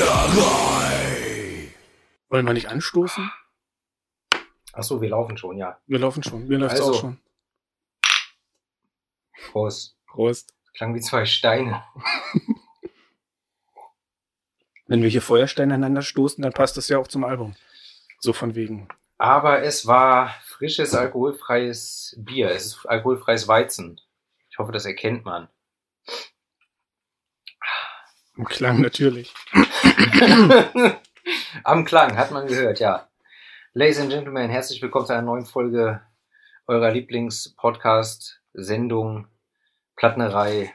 Plattnerei. Wollen wir nicht anstoßen? Achso, wir laufen schon, ja. Wir laufen schon. Wir laufen Also. auch schon. Prost. Prost. Klang wie zwei Steine. Wenn wir hier Feuersteine aneinander stoßen, dann passt das ja auch zum Album. So von wegen. Aber es war frisches, alkoholfreies Bier. Es ist alkoholfreies Weizen. Ich hoffe, das erkennt man. Im Klang natürlich. Am Klang, hat man gehört, ja. Ladies and Gentlemen, herzlich willkommen zu einer neuen Folge eurer Lieblings-Podcast-Sendung Plattnerei.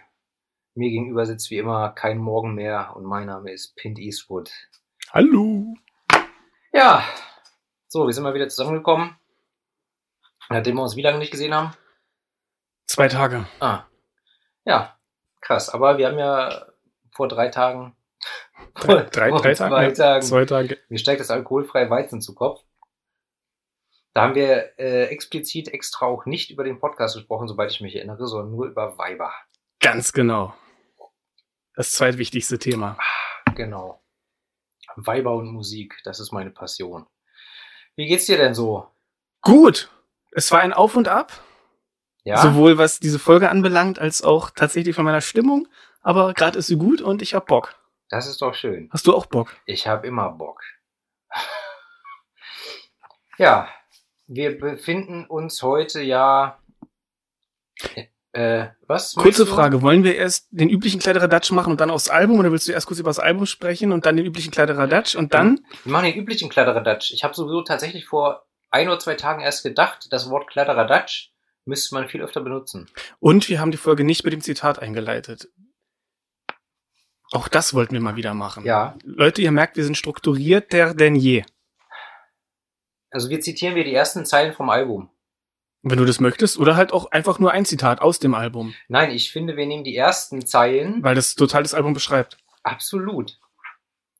Mir gegenüber sitzt wie immer kein Morgen mehr und mein Name ist Pint Eastwood. Hallo. Ja, so, wir sind mal wieder zusammengekommen. Nachdem wir uns wie lange nicht gesehen haben? Zwei Tage. Ah, ja, krass. Aber wir haben ja vor drei Tagen, Drei, drei, vor drei zwei Tage. Tagen, Zwei Tage. mir steigt das alkoholfreie Weizen zu Kopf. Da haben wir äh, explizit extra auch nicht über den Podcast gesprochen, soweit ich mich erinnere, sondern nur über Weiber. Ganz genau. Das zweitwichtigste Thema. Genau. Weiber und Musik, das ist meine Passion. Wie geht's dir denn so? Gut. Es war ein Auf und Ab. Ja, Sowohl was diese Folge anbelangt, als auch tatsächlich von meiner Stimmung. Aber gerade ist sie gut und ich hab Bock. das ist doch schön. Hast du auch Bock? Ich habe immer Bock. ja, wir befinden uns heute ja. Äh, was? Kurze? Frage. Wollen wir erst den üblichen Kleideradatsch machen und dann aufs Album? Oder willst du erst kurz über das Album sprechen und dann den üblichen Kleideradatsch und dann? Wir machen den üblichen Kladderadatsch. Ich habe sowieso tatsächlich vor ein oder zwei Tagen erst gedacht, das Wort Kladderadatsch müsste man viel öfter benutzen. Und wir haben die Folge nicht mit dem Zitat eingeleitet. Auch das wollten wir mal wieder machen. Ja, Leute, ihr merkt, wir sind strukturierter denn je. also wir zitieren wir die ersten Zeilen vom Album. Wenn du das möchtest. Oder halt auch einfach nur ein Zitat aus dem Album. Nein, ich finde, wir nehmen die ersten Zeilen. Weil das total das Album beschreibt. Absolut.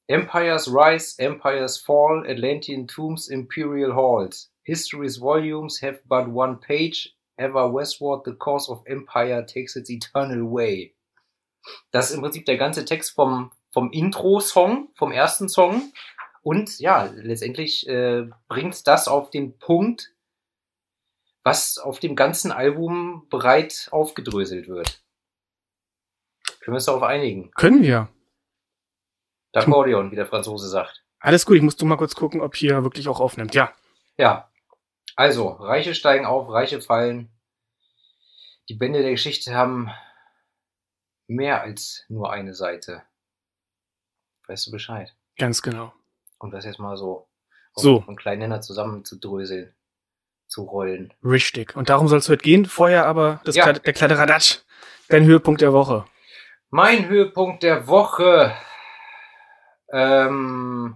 Empires rise, empires fall, Atlantean tombs, imperial halls. History's volumes have but one page. Ever westward, the course of empire takes its eternal way. Das ist im Prinzip der ganze Text vom, vom Intro-Song, vom ersten Song. Und ja, letztendlich äh, bringt das auf den Punkt, was auf dem ganzen Album breit aufgedröselt wird. Können wir uns darauf einigen? Können wir. D'accordion, wie der Franzose sagt. Alles gut, ich muss nur mal kurz gucken, ob hier wirklich auch aufnimmt. Ja. Ja, also, Reiche steigen auf, Reiche fallen. Die Bände der Geschichte haben mehr als nur eine Seite. Weißt du Bescheid? Ganz genau. Um das jetzt mal so So. einen kleinen Nenner zusammenzudröseln, zu rollen. Richtig. Und darum soll es heute gehen. Vorher aber das Ja. Kleid der Kleideradatsch. Dein Höhepunkt der Woche. Mein Höhepunkt der Woche. Ähm,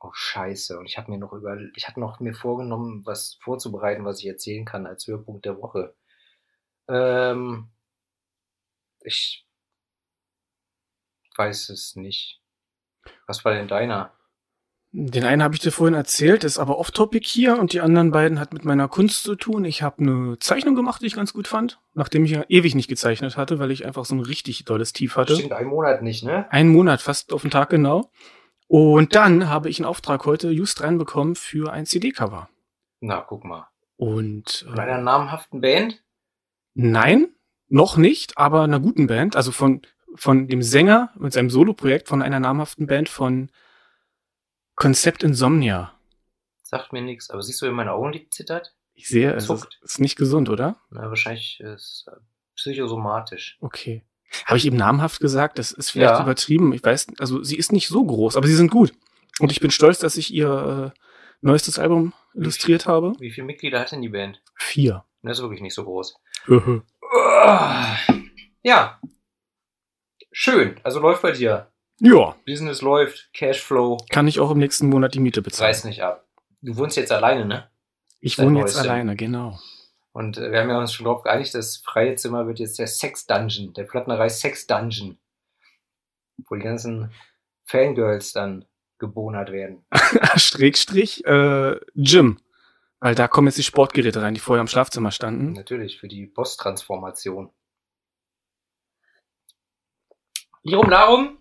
oh Scheiße. Und ich habe mir noch über, ich hatte noch mir vorgenommen, was vorzubereiten, was ich erzählen kann als Höhepunkt der Woche. Ähm, ich weiß es nicht. Was war denn deiner? Den einen habe ich dir vorhin erzählt, ist aber off-topic hier und die anderen beiden hat mit meiner Kunst zu tun. Ich habe eine Zeichnung gemacht, die ich ganz gut fand, nachdem ich ja ewig nicht gezeichnet hatte, weil ich einfach so ein richtig tolles Tief hatte. Stimmt, ein Monat nicht, ne? Einen Monat, fast auf den Tag genau. Und dann habe ich einen Auftrag heute just reinbekommen für ein CD-Cover. Na, guck mal. Und Bei äh, einer namhaften Band? nein, noch nicht, aber einer guten Band, also von, von dem Sänger mit seinem Soloprojekt von einer namhaften Band von Konzept Insomnia. Sagt mir nichts. Aber siehst du, wie meine Augen zittert? Ich sehe, es ist, ist nicht gesund, oder? Na, wahrscheinlich ist äh, psychosomatisch. Okay. Habe ich eben namhaft gesagt? Das ist vielleicht Ja. übertrieben. Ich weiß, also sie ist nicht so groß, aber sie sind gut. Und ich bin stolz, dass ich ihr äh, neuestes Album illustriert habe. Wie viele Mitglieder hat denn die Band? Vier. Das ist wirklich nicht so groß. Kann Ja. Schön. Also läuft bei dir. ja. Business läuft, Cashflow, Kann ich auch im nächsten Monat die Miete bezahlen. reiß nicht ab. Du wohnst jetzt alleine, ne? Ich wohne jetzt alleine, genau. Und äh, wir haben ja uns schon darauf geeinigt, das freie Zimmer wird jetzt der Sex Dungeon, der Plattnerei Sex Dungeon. Wo die ganzen Fangirls dann gebonert werden. Schrägstrich, äh, Gym. Weil da kommen jetzt die Sportgeräte rein, die vorher im Schlafzimmer standen. Natürlich, für die Boss-Transformation. Lirum Larum.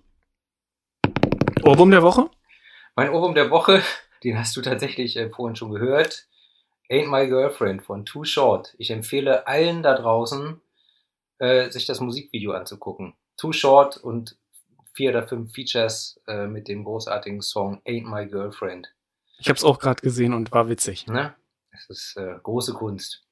Ohrwurm der Woche? Mein Ohrwurm der Woche, den hast du tatsächlich äh, vorhin schon gehört. Ain't My Girlfriend von Too Short. Ich empfehle allen da draußen, äh, sich das Musikvideo anzugucken. Too Short und vier oder fünf Features äh, mit dem großartigen Song Ain't My Girlfriend. Ich habe es auch gerade gesehen und war witzig. Ne? Es ist äh, große Kunst.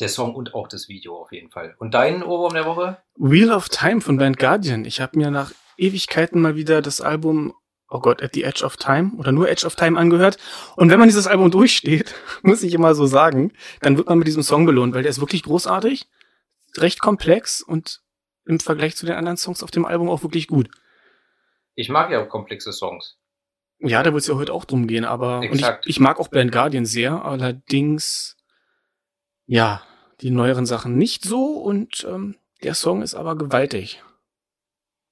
Der Song und auch das Video auf jeden Fall. Und dein Ohrwurm der Woche? Wheel of Time von Band Guardian. Ich habe mir nach Ewigkeiten mal wieder das Album oh Gott, At the Edge of Time oder nur Edge of Time angehört. Und wenn man dieses Album durchsteht, muss ich immer so sagen, dann wird man mit diesem Song belohnt, weil der ist wirklich großartig, recht komplex und im Vergleich zu den anderen Songs auf dem Album auch wirklich gut. Ich mag ja auch komplexe Songs. Ja, da wird es ja heute auch drum gehen, aber und ich, ich mag auch Blind Guardian sehr, allerdings ja, die neueren Sachen nicht so und ähm, der Song ist aber gewaltig.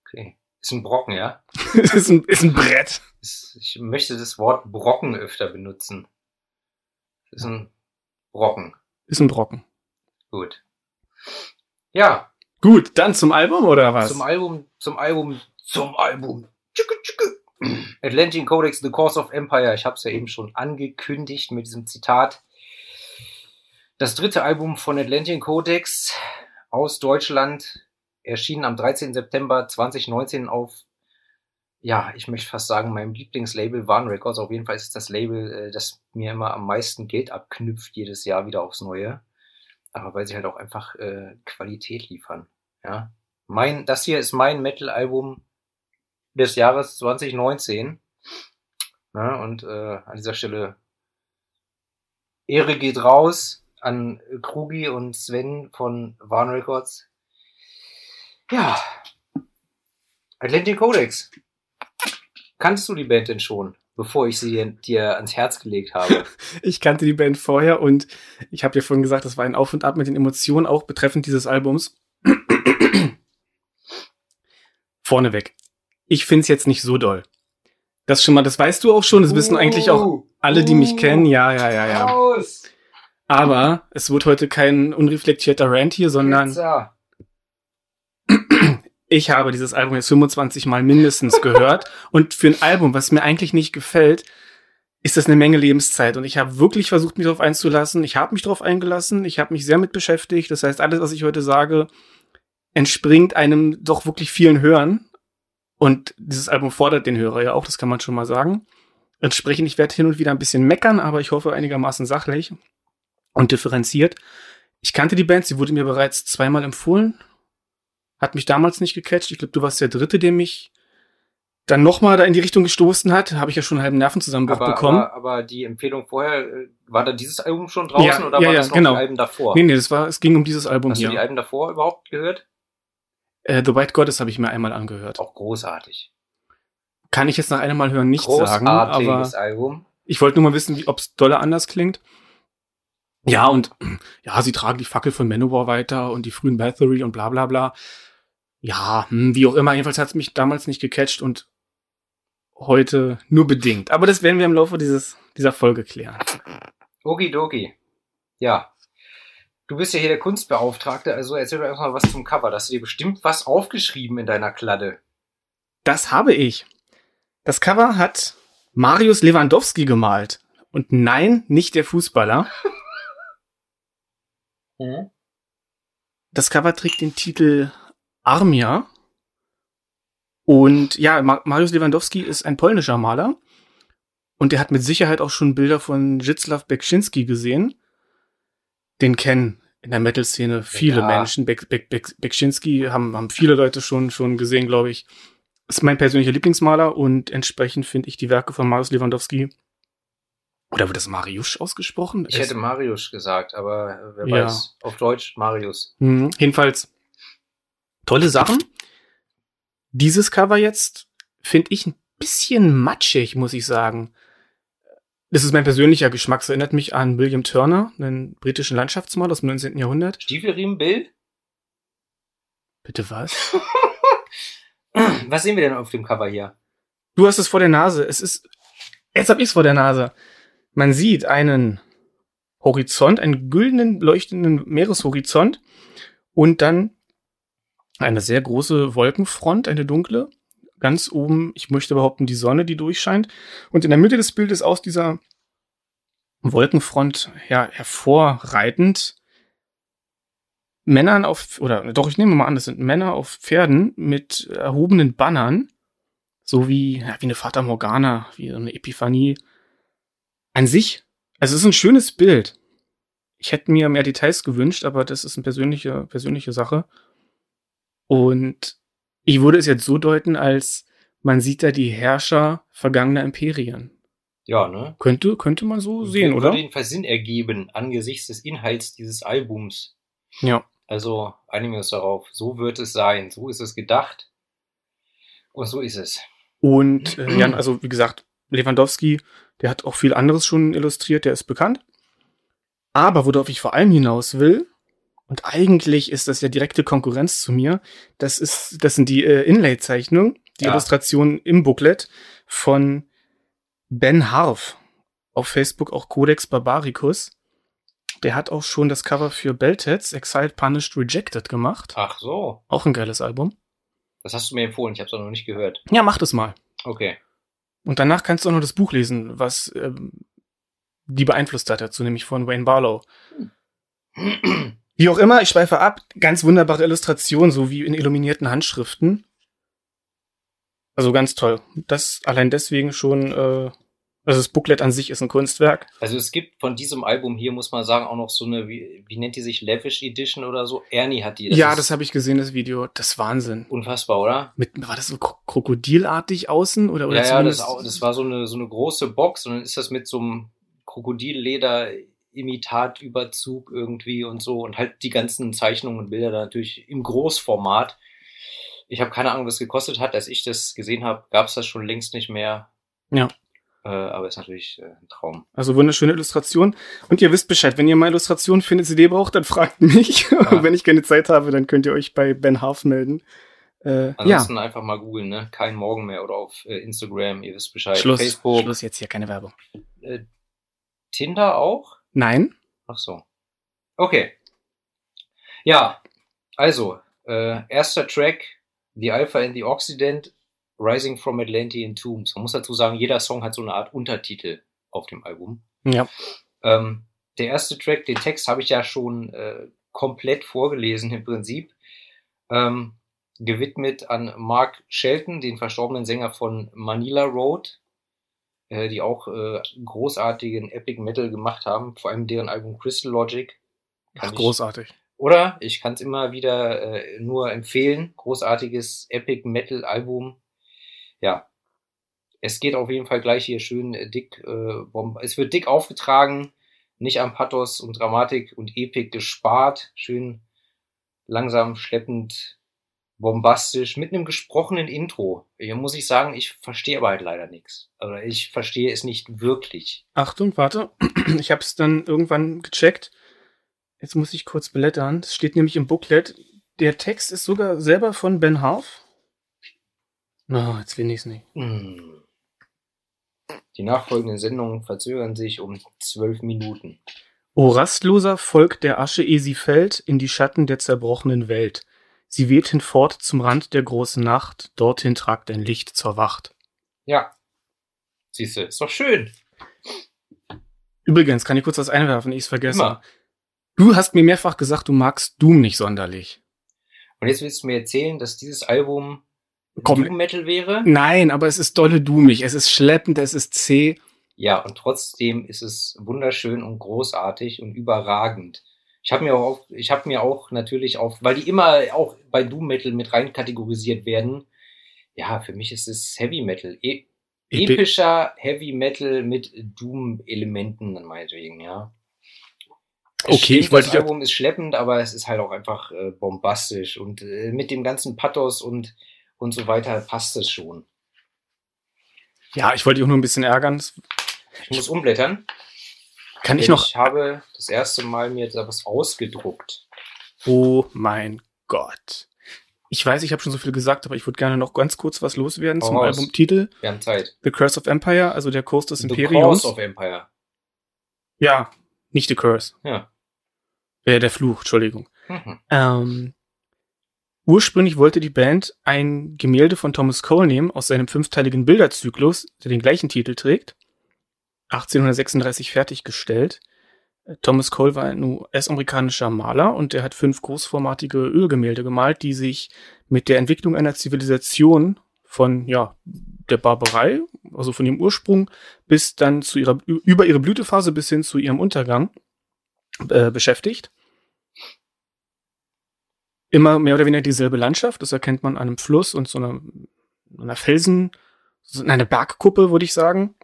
Okay. Ist ein Brocken, ja? ist, ein, ist ein Brett. Ich möchte das Wort Brocken öfter benutzen. Ist ein Brocken. Ist ein Brocken. Gut. Ja. Gut, dann zum Album oder was? Zum Album, zum Album, zum Album. Tschicke, tschicke. Atlantic Codex, The Course of Empire. Ich habe es ja eben schon angekündigt mit diesem Zitat. Das dritte Album von Atlantic Codex aus Deutschland erschienen am 13. September 2019 auf, ja, ich möchte fast sagen, meinem Lieblingslabel Warn Records. Auf jeden Fall ist das Label, äh, das mir immer am meisten Geld abknüpft, jedes Jahr wieder aufs Neue. Aber weil sie halt auch einfach äh, Qualität liefern. Ja. Mein, das hier ist mein Metal-Album des Jahres 2019. Ja, und äh, an dieser Stelle Ehre geht raus an Krugi und Sven von Warn Records. Ja. Atlantic Codex. Kanntest du die Band denn schon, bevor ich sie dir ans Herz gelegt habe? ich kannte die Band vorher und ich habe dir vorhin gesagt, das war ein Auf und Ab mit den Emotionen, auch betreffend dieses Albums. Vorneweg. Ich find's jetzt nicht so doll. Das schon mal, das weißt du auch schon, das uh, wissen eigentlich auch alle, die mich uh, kennen. Ja, ja, ja, ja. Raus. Aber es wird heute kein unreflektierter Rant hier, sondern Pizza ich habe dieses Album jetzt 25 Mal mindestens gehört. und für ein Album, was mir eigentlich nicht gefällt, ist das eine Menge Lebenszeit. Und ich habe wirklich versucht, mich darauf einzulassen. Ich habe mich darauf eingelassen. Ich habe mich sehr mit beschäftigt. Das heißt, alles, was ich heute sage, entspringt einem doch wirklich vielen Hören. Und dieses Album fordert den Hörer ja auch, das kann man schon mal sagen. Entsprechend, ich werde hin und wieder ein bisschen meckern, aber ich hoffe einigermaßen sachlich und differenziert. Ich kannte die Band, sie wurde mir bereits zweimal empfohlen hat mich damals nicht gecatcht. Ich glaube, du warst der Dritte, der mich dann nochmal da in die Richtung gestoßen hat. Habe ich ja schon einen halben Nervenzusammenbruch aber, bekommen. Aber, aber die Empfehlung vorher, äh, war da dieses Album schon draußen ja, oder ja, war ja, das noch genau. die Alben davor? Nee, nee, das war, es ging um dieses Album Hast hier. Hast du die Alben davor überhaupt gehört? Äh, The White Goddess habe ich mir einmal angehört. Auch großartig. Kann ich jetzt nach einem Mal hören nicht sagen, aber Album. ich wollte nur mal wissen, ob es doller anders klingt. Ja, und ja, sie tragen die Fackel von Manowar weiter und die frühen Bathory und bla bla bla ja, hm, wie auch immer, jedenfalls hat es mich damals nicht gecatcht und heute nur bedingt. Aber das werden wir im Laufe dieses, dieser Folge klären. Okidoki. Ja. Du bist ja hier der Kunstbeauftragte, also erzähl doch erstmal was zum Cover. Da hast du dir bestimmt was aufgeschrieben in deiner Kladde. Das habe ich. Das Cover hat Marius Lewandowski gemalt. Und nein, nicht der Fußballer. Hm? Das Cover trägt den Titel Armia. Und ja, Mariusz Lewandowski ist ein polnischer Maler. Und der hat mit Sicherheit auch schon Bilder von Zdzisław Bekszynski gesehen. Den kennen in der Metal-Szene viele ja. Menschen. Be Be Be haben, haben viele Leute schon, schon gesehen, glaube ich. Ist mein persönlicher Lieblingsmaler und entsprechend finde ich die Werke von Mariusz Lewandowski oder wird das Mariusz ausgesprochen? Ich hätte Mariusz gesagt, aber wer ja. weiß, auf Deutsch Marius. Mhm. Jedenfalls tolle Sachen. Dieses Cover jetzt finde ich ein bisschen matschig, muss ich sagen. Das ist mein persönlicher Geschmack. Es erinnert mich an William Turner, einen britischen Landschaftsmaler aus dem 19. Jahrhundert. Stiefelriemen Bill? Bitte was? was sehen wir denn auf dem Cover hier? Du hast es vor der Nase. Es ist. Jetzt hab ich's vor der Nase. Man sieht einen Horizont, einen güldenen, leuchtenden Meereshorizont und dann eine sehr große Wolkenfront, eine dunkle, ganz oben, ich möchte behaupten, die Sonne, die durchscheint. Und in der Mitte des Bildes aus dieser Wolkenfront ja, hervorreitend Männern auf, oder doch, ich nehme mal an, das sind Männer auf Pferden mit erhobenen Bannern, so wie, ja, wie eine Fata Morgana, wie so eine Epiphanie. An sich, also es ist ein schönes Bild. Ich hätte mir mehr Details gewünscht, aber das ist eine persönliche, persönliche Sache. Und ich würde es jetzt so deuten, als man sieht da die Herrscher vergangener Imperien. Ja, ne? Könnte, könnte man so sehen, Würde oder? Würde jedenfalls Sinn ergeben angesichts des Inhalts dieses Albums. Ja. Also einigen wir uns darauf. So wird es sein. So ist es gedacht. Und so ist es. Und äh, Jan, also wie gesagt, Lewandowski, der hat auch viel anderes schon illustriert, der ist bekannt. Aber worauf ich vor allem hinaus will, und eigentlich ist das ja direkte Konkurrenz zu mir, das ist, das sind die äh, Inlay-Zeichnungen, die Ja. Illustrationen im Booklet von Ben Harf. Auf Facebook auch Codex Barbaricus. Der hat auch schon das Cover für Beltets, Exiled, Punished, Rejected gemacht. Ach so. Auch ein geiles Album. Das hast du mir empfohlen. Ich habe es noch nicht gehört. Ja, mach das mal. Okay. Und danach kannst du auch noch das Buch lesen, was ähm, die beeinflusst hat dazu, nämlich von Wayne Barlow. Wie auch immer, ich schweife ab. Ganz wunderbare Illustration, so wie in illuminierten Handschriften. Also ganz toll. Das allein deswegen schon, äh, also das Booklet an sich ist ein Kunstwerk. Also es gibt von diesem Album hier, muss man sagen, auch noch so eine, wie, wie nennt die sich, Lavish Edition oder so? Ernie hat die. ja, ist das habe ich gesehen, das Video. Das ist Wahnsinn. unfassbar, oder? Mit, war das so kro- krokodilartig außen oder, oder ja, ja, das, das war so eine, so eine große Box und dann ist das mit so einem Krokodilleder-Imitatüberzug irgendwie und so und halt die ganzen Zeichnungen und Bilder da natürlich im Großformat. Ich habe keine Ahnung, was es gekostet hat. Als ich das gesehen habe, gab es das schon längst nicht mehr. Ja. Äh, aber ist natürlich äh, ein Traum. Also wunderschöne Illustration. Und ihr wisst Bescheid, wenn ihr mal Illustrationen für eine CD braucht, dann fragt mich. Und wenn ich keine Zeit habe, dann könnt ihr euch bei Ben Harf melden. Äh, ja, Ansonsten einfach mal googeln, ne? Kein Morgen mehr oder auf äh, Instagram, ihr wisst Bescheid. Schluss. Facebook, Schluss jetzt hier, keine Werbung. Äh, Tinder auch? Nein? Ach so. Okay. Ja, also, äh, erster Track, The Alpha and the Occident, Rising from Atlantean Tombs. Man muss dazu sagen, jeder Song hat so eine Art Untertitel auf dem Album. Ja. Ähm, der erste Track, den Text habe ich ja schon äh, komplett vorgelesen im Prinzip. Ähm, gewidmet an Mark Shelton, den verstorbenen Sänger von Manila Road, äh, die auch äh, großartigen Epic Metal gemacht haben, vor allem deren Album Crystal Logic. Ach, ich- großartig. Oder? Ich kann es immer wieder äh, nur empfehlen. Großartiges Epic Metal Album. Ja. Es geht auf jeden Fall gleich hier schön äh, dick, äh, bomb es wird dick aufgetragen, nicht am Pathos und Dramatik und Epik gespart, schön langsam, schleppend, bombastisch, mit einem gesprochenen Intro. Hier muss ich sagen, ich verstehe aber halt leider nichts. Oder ich verstehe es nicht wirklich. Achtung, warte. Ich habe es dann irgendwann gecheckt. Jetzt muss ich kurz blättern. Es steht nämlich im Booklet. Der Text ist sogar selber von Ben Harf. Na, jetzt finde ich es nicht. Hm. Die nachfolgenden Sendungen verzögern sich um zwölf Minuten. O rastloser folgt der Asche, ehe sie fällt, in die Schatten der zerbrochenen Welt. Sie weht hinfort zum Rand der großen Nacht, dorthin tragt ein Licht zur Wacht. Ja. Siehst du, ist doch schön. Übrigens, kann ich kurz was einwerfen, ich es vergesse. Immer. Du hast mir mehrfach gesagt, du magst Doom nicht sonderlich. Und jetzt willst du mir erzählen, dass dieses Album Komm. Doom Metal wäre? Nein, aber es ist dolle doomig. Es ist schleppend, es ist zäh. Ja, und trotzdem ist es wunderschön und großartig und überragend. Ich habe mir auch, ich habe mir auch natürlich auch, weil die immer auch bei Doom Metal mit rein kategorisiert werden. Ja, für mich ist es Heavy Metal. E Epi- epischer Heavy Metal mit Doom-Elementen, dann meinetwegen, ja. Es Okay, stimmt, ich wollte das Album ist schleppend, aber es ist halt auch einfach äh, bombastisch und äh, mit dem ganzen Pathos und und so weiter passt es schon. Ja, ich wollte dich auch nur ein bisschen ärgern. Ich muss umblättern. Kann ich noch? Ich habe das erste Mal mir da was ausgedruckt. Oh mein Gott. Ich weiß, ich habe schon so viel gesagt, aber ich würde gerne noch ganz kurz was loswerden Hau zum raus. Albumtitel. Wir haben Zeit. The Curse of Empire, also der Kurs des The Imperiums. Course of Empire. ja, nicht The Curse. Ja. Äh, der Fluch, Entschuldigung. Mhm. Ähm, Ursprünglich wollte die Band ein Gemälde von Thomas Cole nehmen aus seinem fünfteiligen Bilderzyklus, der den gleichen Titel trägt. 1836 fertiggestellt. Thomas Cole war ein US-amerikanischer Maler und er hat fünf großformatige Ölgemälde gemalt, die sich mit der Entwicklung einer Zivilisation von ja der Barbarei, also von dem Ursprung bis dann zu ihrer über ihre Blütephase bis hin zu ihrem Untergang äh, beschäftigt. Immer mehr oder weniger dieselbe Landschaft, das erkennt man an einem Fluss und so einer, einer Felsen, so eine Bergkuppe, würde ich sagen.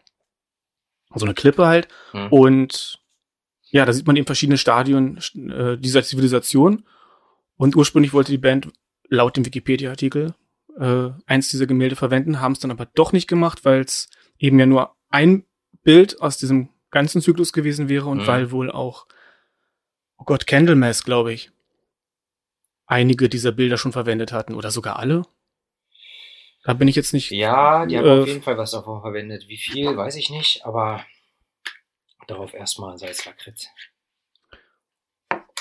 So eine Klippe halt. Hm. Und ja, da sieht man eben verschiedene Stadien äh, dieser Zivilisation. Und ursprünglich wollte die Band laut dem Wikipedia-Artikel äh, eins dieser Gemälde verwenden, haben es dann aber doch nicht gemacht, weil es eben ja nur ein Bild aus diesem ganzen Zyklus gewesen wäre und mhm. weil wohl auch, oh Gott, Candlemass, glaube ich, einige dieser Bilder schon verwendet hatten oder sogar alle. Da bin ich jetzt nicht. Ja, die haben äh, auf jeden Fall was davon verwendet. Wie viel, weiß ich nicht, aber darauf erstmal Salz Lakritz.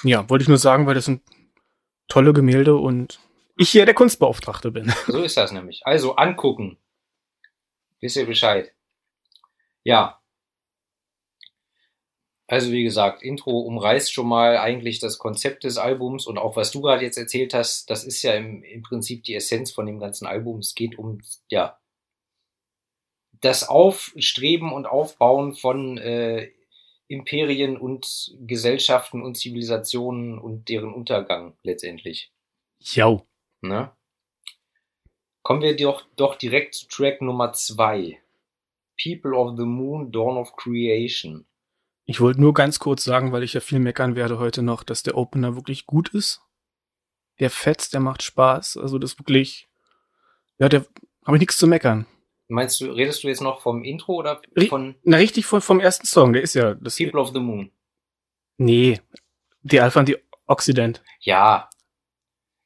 Ja, wollte ich nur sagen, weil das sind tolle Gemälde und ich hier der Kunstbeauftragte bin. So ist das nämlich. Also angucken. Wisst ihr Bescheid. Ja. Also wie gesagt, Intro umreißt schon mal eigentlich das Konzept des Albums und auch was du gerade jetzt erzählt hast, das ist ja im, im Prinzip die Essenz von dem ganzen Album. Es geht um, ja, das Aufstreben und Aufbauen von äh, Imperien und Gesellschaften und Zivilisationen und deren Untergang letztendlich. Ja. Ne? Kommen wir doch, doch direkt zu Track Nummer zwei. People of the Moon, Dawn of Creation. Ich wollte nur ganz kurz sagen, weil ich ja viel meckern werde heute noch, dass der Opener wirklich gut ist. Der fetzt, der macht Spaß. Also das wirklich, ja, der habe ich nichts zu meckern. Meinst du, redest du jetzt noch vom Intro oder von? Na, richtig von, vom ersten Song, der ist ja das. People of the Moon. Nee. Die Alpha und die Occident. Ja.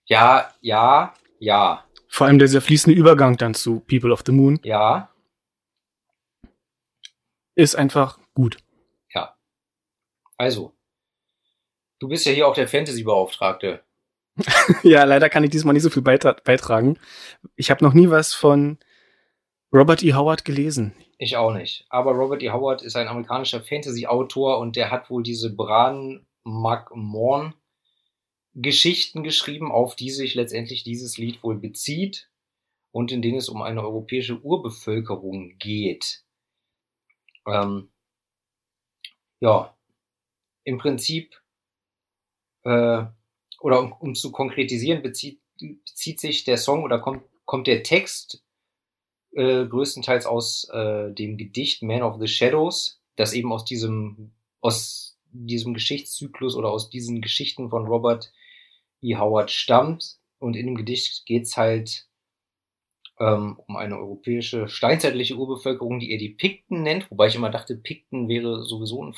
Ja, ja, ja. Vor allem dieser fließende Übergang dann zu People of the Moon. Ja. Ist einfach gut. Also. Du bist ja hier auch der Fantasy-Beauftragte. ja, leider kann ich diesmal nicht so viel beitragen. Ich habe noch nie was von Robert E. Howard gelesen. Ich auch nicht. Aber Robert E. Howard ist ein amerikanischer Fantasy-Autor und der hat wohl diese Bran McMorn Geschichten geschrieben, auf die sich letztendlich dieses Lied wohl bezieht und in denen es um eine europäische Urbevölkerung geht. Ähm, ja, im Prinzip, äh, oder um, um zu konkretisieren, bezieht, bezieht sich der Song oder kommt, kommt der Text äh, größtenteils aus äh, dem Gedicht Man of the Shadows, das eben aus diesem, aus diesem Geschichtszyklus oder aus diesen Geschichten von Robert E. Howard stammt. Und in dem Gedicht geht's halt ähm, um eine europäische steinzeitliche Urbevölkerung, die er die Pikten nennt, wobei ich immer dachte, Pikten wäre sowieso ein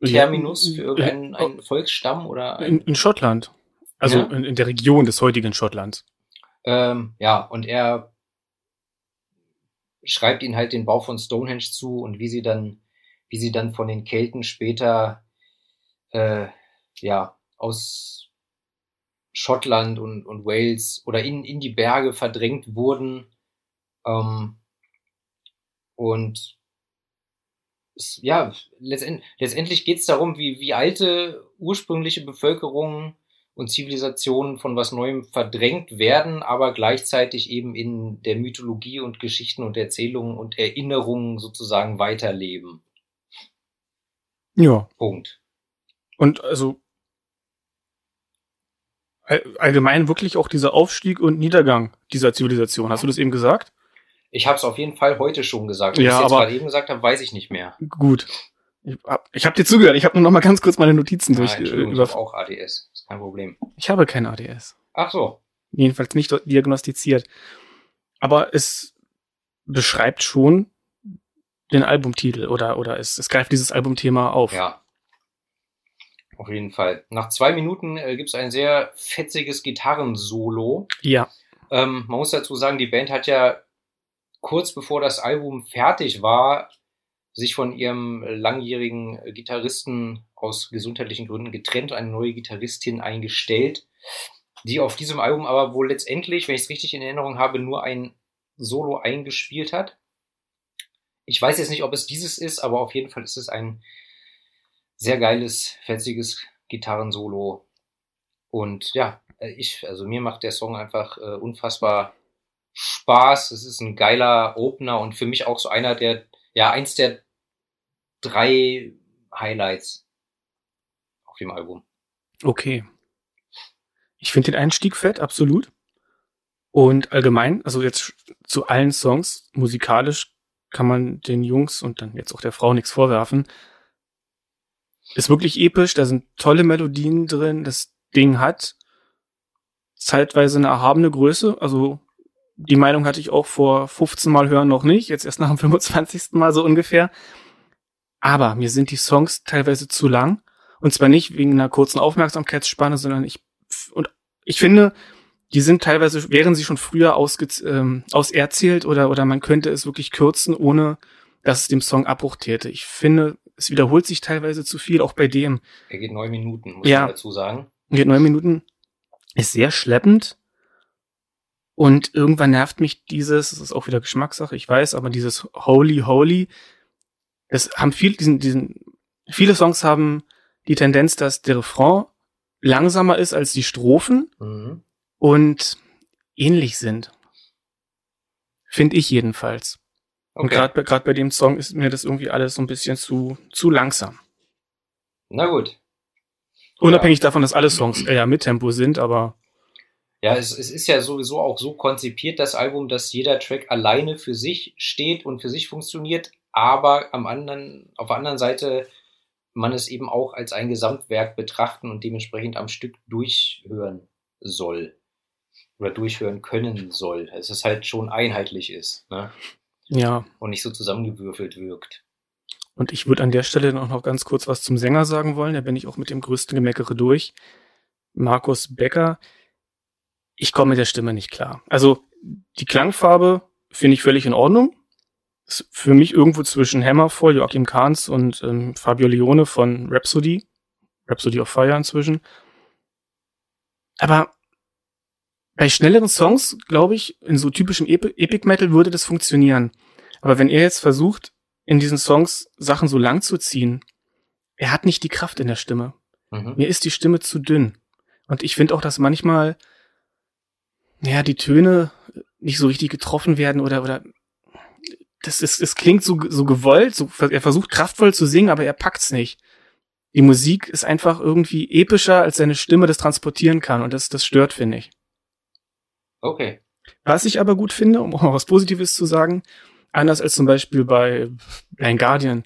Fachterminus für irgendeinen einen Volksstamm oder ein in, in Schottland. Also ja? in, in, der Region des heutigen Schottlands. Ähm, ja, und er schreibt ihnen halt den Bau von Stonehenge zu und wie sie dann, wie sie dann von den Kelten später äh, ja aus Schottland und, und Wales oder in, in die Berge verdrängt wurden. Ähm, und es, ja, letztend, letztendlich geht es darum, wie, wie alte ursprüngliche Bevölkerungen und Zivilisationen von was Neuem verdrängt werden, aber gleichzeitig eben in der Mythologie und Geschichten und Erzählungen und Erinnerungen sozusagen weiterleben. Ja. Punkt. Und also allgemein wirklich auch dieser Aufstieg und Niedergang dieser Zivilisation. Hast du das eben gesagt? Ich habe es auf jeden Fall heute schon gesagt. Wenn ja, ich es jetzt gerade eben gesagt habe, weiß ich nicht mehr. Gut. Ich habe hab dir zugehört. Ich habe nur noch mal ganz kurz meine Notizen ja, durch. Ich auch ADS. Ist kein Problem. Ich habe kein ADS. Ach so. Jedenfalls nicht diagnostiziert. Aber es beschreibt schon den Albumtitel oder, oder es, es greift dieses Albumthema auf. Ja. Auf jeden Fall. Nach zwei Minuten äh, gibt es ein sehr fetziges Gitarrensolo. Ja. Ähm, man muss dazu sagen, die Band hat ja kurz bevor das Album fertig war, sich von ihrem langjährigen Gitarristen aus gesundheitlichen Gründen getrennt, eine neue Gitarristin eingestellt. die auf diesem Album aber wohl letztendlich, wenn ich es richtig in Erinnerung habe, nur ein Solo eingespielt hat. Ich weiß jetzt nicht, ob es dieses ist, aber auf jeden Fall ist es ein sehr geiles, fetziges Gitarrensolo. Und ja, ich, also mir macht der Song einfach äh, unfassbar Spaß. Es ist ein geiler Opener und für mich auch so einer der, ja, eins der drei Highlights auf dem Album. Okay. Ich finde den Einstieg fett, absolut. Und allgemein, also jetzt zu allen Songs, musikalisch kann man den Jungs und dann jetzt auch der Frau nichts vorwerfen. Ist wirklich episch, da sind tolle Melodien drin. Das Ding hat zeitweise eine erhabene Größe. Also die Meinung hatte ich auch vor 15 Mal hören noch nicht, jetzt erst nach dem 25. Mal so ungefähr. Aber mir sind die Songs teilweise zu lang. Und zwar nicht wegen einer kurzen Aufmerksamkeitsspanne, sondern ich, und ich finde, die sind teilweise, wären sie schon früher ausge, ähm, auserzählt oder, oder man könnte es wirklich kürzen, ohne dass es dem Song Abbruch täte. Ich finde, es wiederholt sich teilweise zu viel, auch bei dem. Er geht neun Minuten, muss Ja. man dazu sagen. Geht neun Minuten, ist sehr schleppend. Und irgendwann nervt mich dieses, das ist auch wieder Geschmackssache, ich weiß, aber dieses Holy Holy, das haben viel, diesen, diesen, viele Songs haben die Tendenz, dass der Refrain langsamer ist als die Strophen Mhm. und ähnlich sind. Finde ich jedenfalls. Und Okay. gerade gerade bei dem Song ist mir das irgendwie alles so ein bisschen zu, zu langsam. Na gut. Unabhängig davon, dass alle Songs eher mit Tempo sind, aber Ja, es, es ist ja sowieso auch so konzipiert, das Album, dass jeder Track alleine für sich steht und für sich funktioniert, aber am anderen, auf der anderen Seite man es eben auch als ein Gesamtwerk betrachten und dementsprechend am Stück durchhören soll. Oder durchhören können soll. Es ist halt schon einheitlich ist, ne? ja. Und nicht so zusammengewürfelt wirkt. Und ich würde an der Stelle noch, noch ganz kurz was zum Sänger sagen wollen. Da bin ich auch mit dem größten Gemeckere durch. Markus Becker. Ich komme mit der Stimme nicht klar. Also die Klangfarbe finde ich völlig in Ordnung. Ist für mich irgendwo zwischen Hammerfall, Joachim Kahns und ähm, Fabio Leone von Rhapsody. Rhapsody of Fire inzwischen. Aber bei schnelleren Songs, glaube ich, in so typischem Epi Epic Metal würde das funktionieren. Aber wenn er jetzt versucht, in diesen Songs Sachen so lang zu ziehen, er hat nicht die Kraft in der Stimme. Mhm. Mir ist die Stimme zu dünn. Und ich finde auch, dass manchmal, ja, die Töne nicht so richtig getroffen werden oder, oder, das ist, es klingt so, so gewollt, so, er versucht kraftvoll zu singen, aber er packt's nicht. Die Musik ist einfach irgendwie epischer, als seine Stimme das transportieren kann und das, das stört, finde ich. Okay. Was ich aber gut finde, um auch mal was Positives zu sagen, anders als zum Beispiel bei Blind Guardian,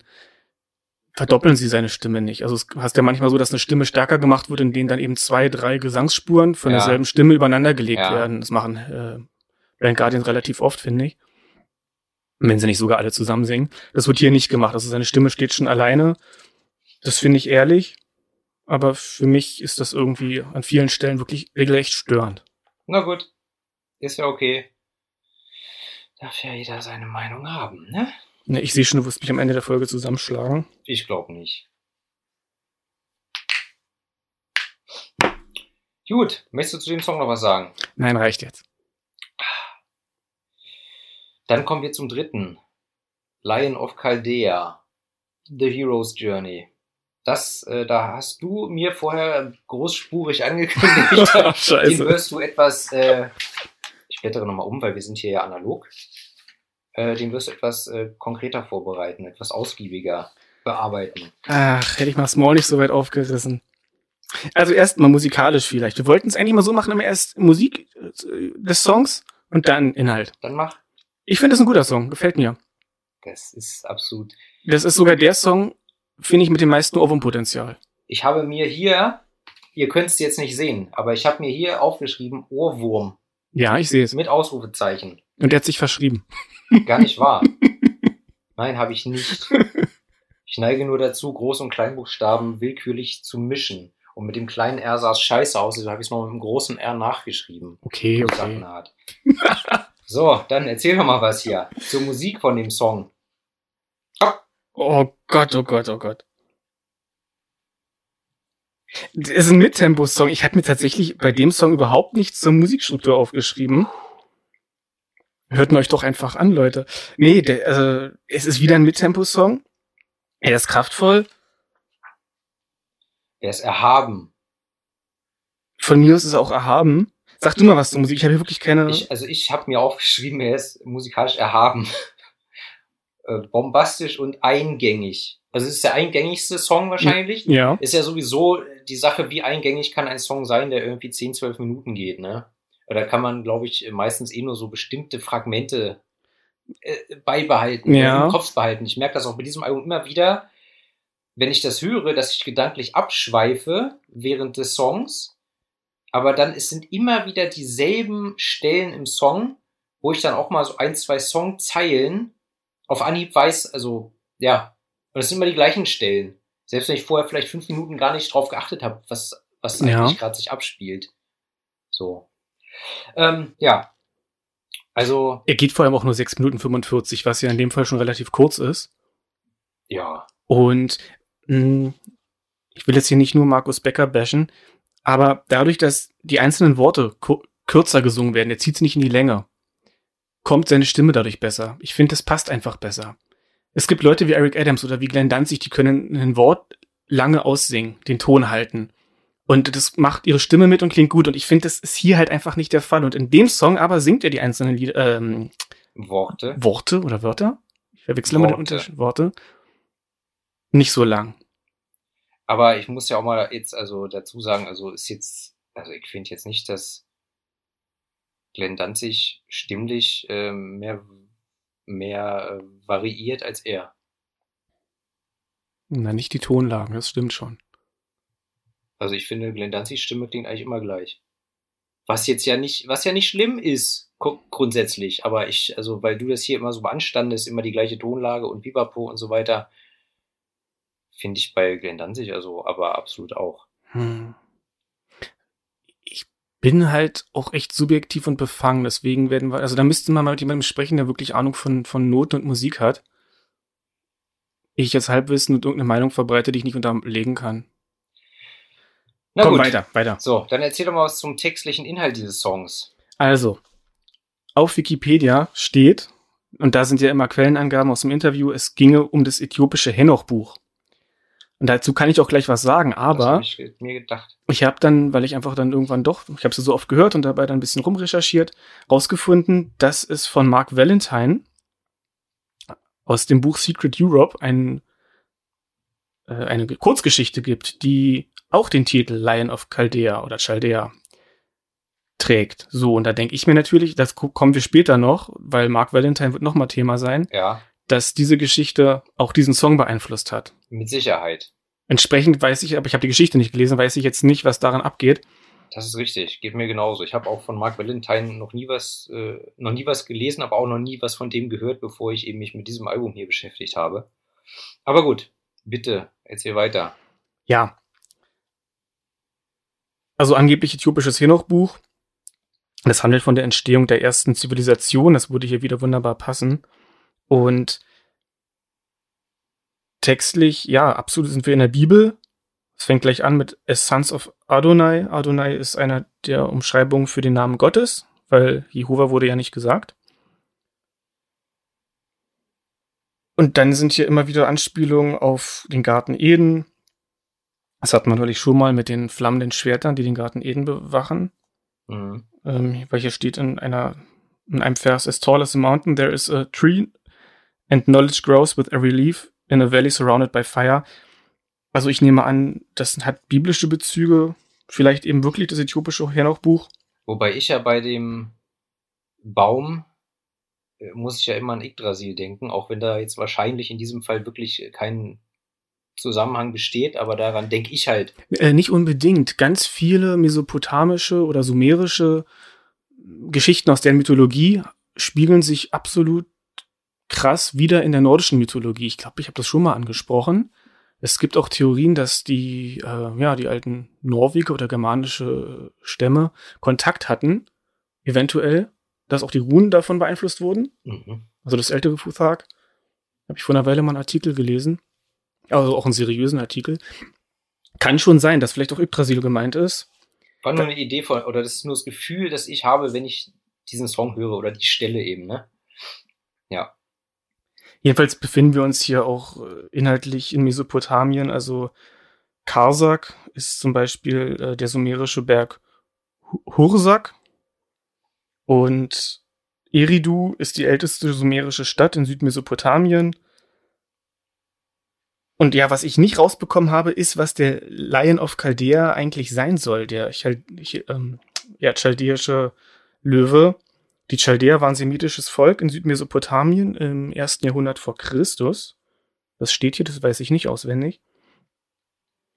verdoppeln sie seine Stimme nicht. Also es hast ja manchmal so, dass eine Stimme stärker gemacht wird, in denen dann eben zwei, drei Gesangsspuren von Ja. derselben Stimme übereinander gelegt Ja. werden. Das machen äh, Blind Guardian relativ oft, finde ich. Wenn sie nicht sogar alle zusammen singen. Das wird hier nicht gemacht. Also seine Stimme steht schon alleine. Das finde ich ehrlich. Aber für mich ist das irgendwie an vielen Stellen wirklich regelrecht störend. Na gut. Ist ja okay. Darf ja jeder seine Meinung haben, ne? Ja, ich sehe schon, du wirst mich am Ende der Folge zusammenschlagen. Ich glaube nicht. Gut, möchtest du zu dem Song noch was sagen? Nein, reicht jetzt. Dann kommen wir zum dritten. Lion of Chaldea. The Hero's Journey. Das, äh, da hast du mir vorher großspurig angekündigt. Den Scheiße. wirst du etwas, äh, ich blättere nochmal um, weil wir sind hier ja analog. Äh, den wirst du etwas äh, konkreter vorbereiten, etwas ausgiebiger bearbeiten. Ach, hätte ich mal Small nicht so weit aufgerissen. Also erstmal musikalisch vielleicht. Wir wollten es eigentlich mal so machen, immer erst Musik äh, des Songs und dann Inhalt. Dann mach. Ich finde es ein guter Song, gefällt mir. Das ist absolut. Das ist sogar der Song, finde ich, mit dem meisten Ohrwurmpotenzial. Ich habe mir hier, ihr könnt es jetzt nicht sehen, aber ich habe mir hier aufgeschrieben Ohrwurm Ja, ich sehe es. mit Ausrufezeichen. Und der hat sich verschrieben. Gar nicht wahr. Nein, habe ich nicht. Ich neige nur dazu, Groß- und Kleinbuchstaben willkürlich zu mischen. Und mit dem kleinen R sah es scheiße aus, also habe ich es noch mit dem großen R nachgeschrieben. Okay, okay. So, dann erzähl doch mal was hier zur Musik von dem Song. Oh Gott, oh Gott, oh Gott. Das ist ein Mittempo-Song. Ich habe mir tatsächlich bei dem Song überhaupt nichts zur Musikstruktur aufgeschrieben. Hört euch doch einfach an, Leute. Nee, der, also, es ist wieder ein Mittempo-Song. Er ist kraftvoll. Er ist erhaben. Von mir aus ist er auch erhaben. Sag du mal was zur Musik. Ich habe hier wirklich keine. Ich, also ich habe mir aufgeschrieben, er ist musikalisch erhaben. Äh, bombastisch und eingängig. Also es ist der eingängigste Song wahrscheinlich. Ja. Ist ja sowieso die Sache, wie eingängig kann ein Song sein, der irgendwie 10, 12 Minuten geht, ne? Da kann man, glaube ich, meistens eh nur so bestimmte Fragmente äh, beibehalten, Ja. im Kopf behalten. Ich merke das auch bei diesem Album immer wieder, wenn ich das höre, dass ich gedanklich abschweife während des Songs. Aber dann es sind immer wieder dieselben Stellen im Song, wo ich dann auch mal so ein, zwei Songzeilen auf Anhieb weiß, also ja, und es sind immer die gleichen Stellen. Selbst wenn ich vorher vielleicht fünf Minuten gar nicht drauf geachtet habe, was, was Ja. eigentlich gerade sich abspielt. So. Ähm, ja. Also, Er geht vor allem auch nur 6 Minuten 45, was ja in dem Fall schon relativ kurz ist. ja. Und mh, ich will jetzt hier nicht nur Markus Becker bashen, aber dadurch, dass die einzelnen Worte kürzer gesungen werden, er zieht sie nicht in die Länge, kommt seine Stimme dadurch besser. Ich finde, das passt einfach besser. Es gibt Leute wie Eric Adams oder wie Glenn Danzig, die können ein Wort lange aussingen, den Ton halten. Und das macht ihre Stimme mit und klingt gut. Und ich finde, das ist hier halt einfach nicht der Fall. Und in dem Song aber singt er die einzelnen Lieder, ähm, Worte. Worte oder Wörter? Ich verwechsel immer den Worte. Unterschied. Worte. Nicht so lang. Aber ich muss ja auch mal jetzt also dazu sagen, also ist jetzt, also ich finde jetzt nicht, dass Glenn Danzig stimmlich ähm, mehr, mehr äh, variiert als er. Na, nicht die Tonlagen, das stimmt schon. Also ich finde, Glenn Danzigs Stimme klingt eigentlich immer gleich. Was jetzt ja nicht, was ja nicht schlimm ist, gru- grundsätzlich. Aber ich, also, weil du das hier immer so beanstandest, immer die gleiche Tonlage und Pipapo und so weiter, finde ich bei Glenn Danzig also aber absolut auch. Hm. Bin halt auch echt subjektiv und befangen, deswegen werden wir, also da müsste man mal mit jemandem sprechen, der wirklich Ahnung von, von Noten und Musik hat. Ich jetzt Halbwissen und irgendeine Meinung verbreite, die ich nicht unterlegen kann. Na Komm, gut. weiter, weiter. So, dann erzähl doch mal was zum textlichen Inhalt dieses Songs. Also, auf Wikipedia steht, und da sind ja immer Quellenangaben aus dem Interview, es ginge um das äthiopische Henoch-Buch. Und dazu kann ich auch gleich was sagen, aber ich ich habe dann, weil ich einfach dann irgendwann doch, ich habe es so oft gehört und dabei dann ein bisschen rumrecherchiert, rausgefunden, dass es von Mark Valentine aus dem Buch Secret Europe ein, äh, eine Kurzgeschichte gibt, die auch den Titel Lion of Chaldea oder Chaldea trägt. So, und da denke ich mir natürlich, das ko- kommen wir später noch, weil Mark Valentine wird nochmal Thema sein, Ja, dass diese Geschichte auch diesen Song beeinflusst hat. mit Sicherheit. Entsprechend weiß ich, aber ich habe die Geschichte nicht gelesen, weiß ich jetzt nicht, was daran abgeht. Das ist richtig, geht mir genauso. Ich habe auch von Mark Valentine noch nie was, äh, noch nie was gelesen, aber auch noch nie was von dem gehört, bevor ich eben mich mit diesem Album hier beschäftigt habe. Aber gut, bitte, erzähl weiter. Ja. Also angeblich äthiopisches Henoch-Buch. Das handelt von der Entstehung der ersten Zivilisation. Das würde hier wieder wunderbar passen. Und textlich, ja, absolut sind wir in der Bibel. Es fängt gleich an mit As Sons of Adonai. Adonai ist einer der Umschreibungen für den Namen Gottes, weil Jehova wurde ja nicht gesagt. Und dann sind hier immer wieder Anspielungen auf den Garten Eden. Das hat man natürlich schon mal mit den flammenden Schwertern, die den Garten Eden bewachen. Mhm. Ähm, weil hier steht in einer, in einem Vers, as tall as a mountain, there is a tree and knowledge grows with every leaf in a valley surrounded by fire. Also ich nehme an, das hat biblische Bezüge, vielleicht eben wirklich das äthiopische Henoch-Buch. Wobei ich ja bei dem Baum äh, muss ich ja immer an Yggdrasil denken, auch wenn da jetzt wahrscheinlich in diesem Fall wirklich kein Zusammenhang besteht, aber daran denke ich halt. Äh, nicht unbedingt. Ganz viele mesopotamische oder sumerische Geschichten aus deren Mythologie spiegeln sich absolut krass wieder in der nordischen Mythologie. Ich glaube, ich habe das schon mal angesprochen. Es gibt auch Theorien, dass die, äh, ja, die alten Norweger oder germanische Stämme Kontakt hatten, eventuell, dass auch die Runen davon beeinflusst wurden. Mhm. Also das ältere Futhag. Habe ich vor einer Weile mal einen Artikel gelesen. Also auch einen seriösen Artikel. Kann schon sein, dass vielleicht auch Yggdrasil gemeint ist. War nur eine Idee von, oder das ist nur das Gefühl, das ich habe, wenn ich diesen Song höre oder die Stelle eben, ne? Ja. Jedenfalls befinden wir uns hier auch äh, inhaltlich in Mesopotamien. Also Karsak ist zum Beispiel äh, der sumerische Berg Hursak und Eridu ist die älteste sumerische Stadt in Südmesopotamien. Und ja, was ich nicht rausbekommen habe, ist, was der Lion of Chaldea eigentlich sein soll, der Chal ähm, ja, chaldäische Löwe. Die Chaldäer waren semitisches Volk in Südmesopotamien im ersten Jahrhundert vor Christus. Das steht hier, das weiß ich nicht auswendig.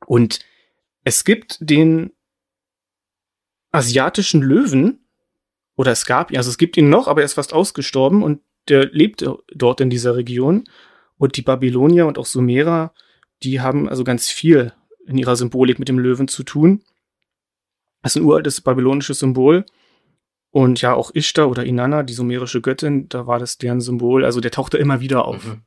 Und es gibt den asiatischen Löwen, oder es gab ihn, also es gibt ihn noch, aber er ist fast ausgestorben und der lebt dort in dieser Region. Und die Babylonier und auch Sumerer, die haben also ganz viel in ihrer Symbolik mit dem Löwen zu tun. Das ist ein uraltes babylonisches Symbol. Und ja, auch Ishtar oder Inanna, die sumerische Göttin, da war das deren Symbol. Also der tauchte immer wieder auf. Mhm.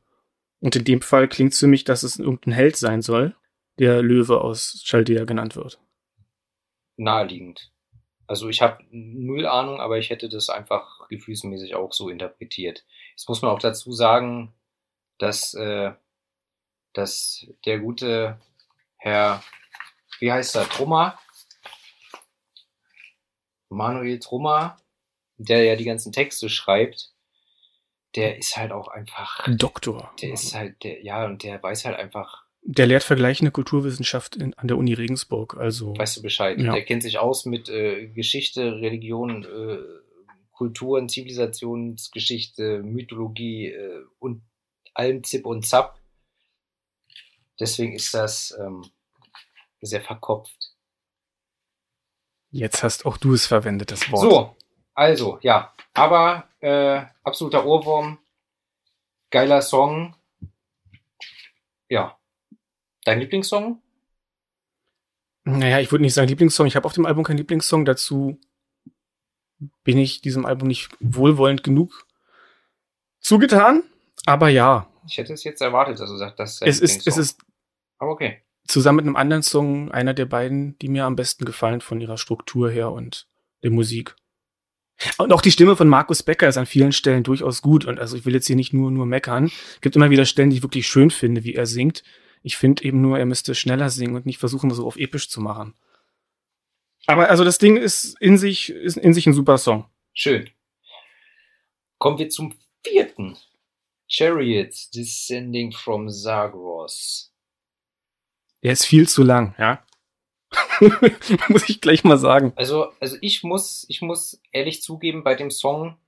Und in dem Fall klingt es für mich, dass es irgendein Held sein soll, der Löwe aus Chaldea genannt wird. Naheliegend. Also ich habe null Ahnung, aber ich hätte das einfach gefühlsmäßig auch so interpretiert. Jetzt muss man auch dazu sagen, dass, äh, dass der gute Herr, wie heißt er, Trummer, Manuel Trummer, der ja die ganzen Texte schreibt, der ist halt auch einfach. Doktor. Der ist halt, der, ja, und der weiß halt einfach. Der lehrt vergleichende Kulturwissenschaft in, an der Uni Regensburg, also. Weißt du Bescheid? Ja. Der kennt sich aus mit äh, Geschichte, Religion, äh, Kulturen, Zivilisationsgeschichte, Mythologie äh, und allem Zip und Zap. Deswegen ist das ähm, sehr verkopft. Jetzt hast auch du es verwendet, das Wort. So, also, ja. Aber äh, absoluter Ohrwurm. Geiler Song. Ja. Dein Lieblingssong? Naja, ich würde nicht sagen Lieblingssong. Ich habe auf dem Album keinen Lieblingssong. Dazu bin ich diesem Album nicht wohlwollend genug zugetan. Aber ja. Ich hätte es jetzt erwartet, dass du sagst, das ist es ist, es ist. Aber okay zusammen mit einem anderen Song einer der beiden, die mir am besten gefallen von ihrer Struktur her und der Musik. Und auch die Stimme von Markus Becker ist an vielen Stellen durchaus gut. Und also ich will jetzt hier nicht nur, nur meckern. Gibt immer wieder Stellen, die ich wirklich schön finde, wie er singt. Ich finde eben nur, er müsste schneller singen und nicht versuchen, so auf episch zu machen. Aber also das Ding ist in sich, ist in sich ein super Song. Schön. Kommen wir zum vierten. Chariot Descending from Zagros. Der ist viel zu lang, ja. muss ich gleich mal sagen. Also, also ich muss, ich muss ehrlich zugeben, bei dem Song,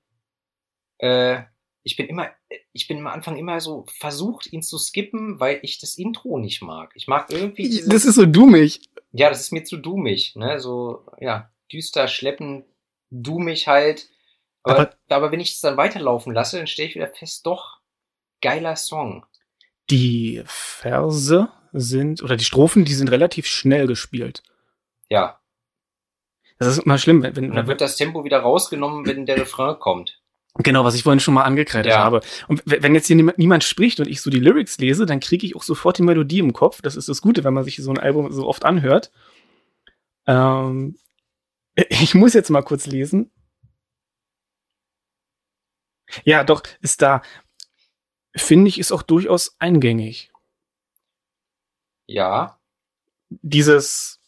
äh, ich bin immer, ich bin am Anfang immer so versucht, ihn zu skippen, weil ich das Intro nicht mag. Ich mag irgendwie. Dieses, das ist so dummig. Ja, das ist mir zu dummig, ne? So, ja, düster, schleppen, dummig halt. Aber, aber, aber wenn ich es dann weiterlaufen lasse, dann stelle ich wieder fest, doch, geiler Song. Die Verse sind, oder die Strophen, die sind relativ schnell gespielt. Ja. Das ist immer schlimm, wenn, wenn dann wird das Tempo wieder rausgenommen, wenn der Refrain kommt. Genau, was ich vorhin schon mal angekreidet ja. habe. Und wenn jetzt hier niemand spricht und ich so die Lyrics lese, dann kriege ich auch sofort die Melodie im Kopf. Das ist das Gute, wenn man sich so ein Album so oft anhört. Ähm, ich muss jetzt mal kurz lesen. Ja, doch, ist da. Finde ich, ist auch durchaus eingängig. Ja. Dieses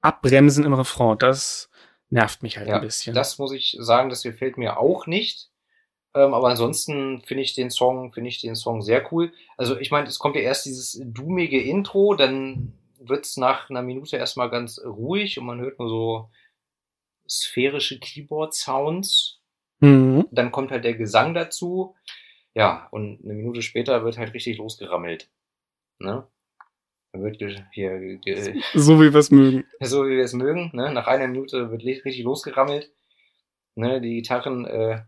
Abbremsen im Refrain, das nervt mich halt ja, ein bisschen. Das muss ich sagen, das gefällt mir auch nicht. Ähm, aber ansonsten finde ich den Song, finde ich den Song sehr cool. Also ich meine, es kommt ja erst dieses dummige Intro, dann wird es nach einer Minute erstmal ganz ruhig und man hört nur so sphärische Keyboard-Sounds. Mhm. Dann kommt halt der Gesang dazu. Ja, und eine Minute später wird halt richtig losgerammelt. Ne? Wird hier so wie wir es mögen. So wie wir es mögen. Ne? Nach einer Minute wird richtig losgerammelt. Ne? Die Gitarren äh,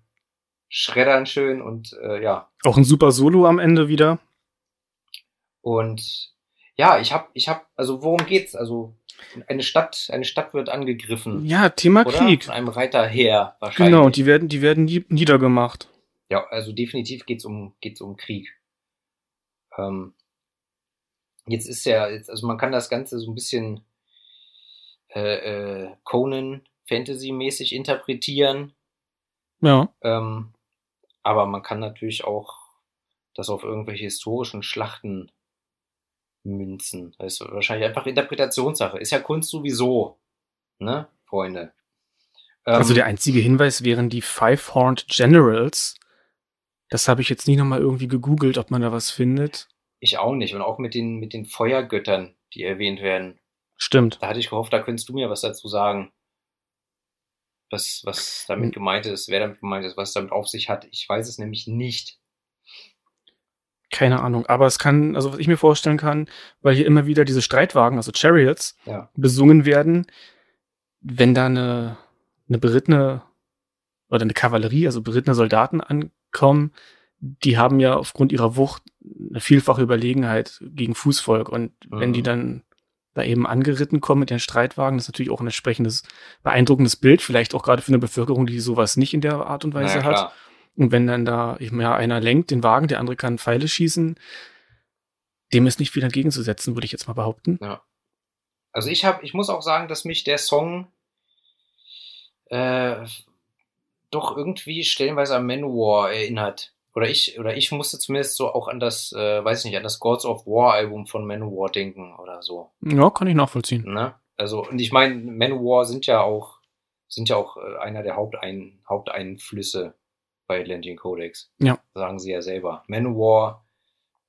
schreddern schön und äh, ja. Auch ein super Solo am Ende wieder. Und ja, ich habe, ich habe, also worum geht's? Also eine Stadt, eine Stadt wird angegriffen. Ja, Thema oder? Krieg. Von einem Reiterheer wahrscheinlich. Genau, die werden, die werden niedergemacht. Ja, also definitiv geht's um, geht's um Krieg. Ähm, Jetzt ist ja, jetzt, also man kann das Ganze so ein bisschen äh, äh, Conan Fantasy-mäßig interpretieren. Ja. Ähm, aber man kann natürlich auch das auf irgendwelche historischen Schlachten münzen. Das ist wahrscheinlich einfach Interpretationssache. Ist ja Kunst sowieso, ne, Freunde. Ähm, Also der einzige Hinweis wären die Five-Horned Generals. Das habe ich jetzt nie nochmal irgendwie gegoogelt, ob man da was findet. Ich auch nicht. Und auch mit den, mit den Feuergöttern, die erwähnt werden. Stimmt. Da hatte ich gehofft, da könntest du mir was dazu sagen. Was, was damit Hm. gemeint ist, wer damit gemeint ist, was damit auf sich hat. Ich weiß es nämlich nicht. Keine Ahnung. Aber es kann, also was ich mir vorstellen kann, weil hier immer wieder diese Streitwagen, also Chariots, Ja. besungen werden, wenn da eine, eine berittene oder eine Kavallerie, also berittene Soldaten ankommen, die haben ja aufgrund ihrer Wucht eine vielfache Überlegenheit gegen Fußvolk. Und wenn Mhm. die dann da eben angeritten kommen mit ihren Streitwagen, das ist natürlich auch ein entsprechendes beeindruckendes Bild, vielleicht auch gerade für eine Bevölkerung, die sowas nicht in der Art und Weise Naja, hat. klar. Und wenn dann da eben ja einer lenkt den Wagen, der andere kann Pfeile schießen, dem ist nicht viel entgegenzusetzen, würde ich jetzt mal behaupten. Also ich habe, ich muss auch sagen, dass mich der Song äh, doch irgendwie stellenweise an Manowar erinnert. Oder ich, oder ich musste zumindest so auch an das, äh, weiß ich nicht, an das Gods of War Album von Manowar denken oder so. Ja, kann ich nachvollziehen. Ne? Also, und ich meine, Manowar sind ja auch, sind ja auch äh, einer der Hauptein, Haupteinflüsse bei Atlantean Codex. Ja. Sagen sie ja selber. Manowar,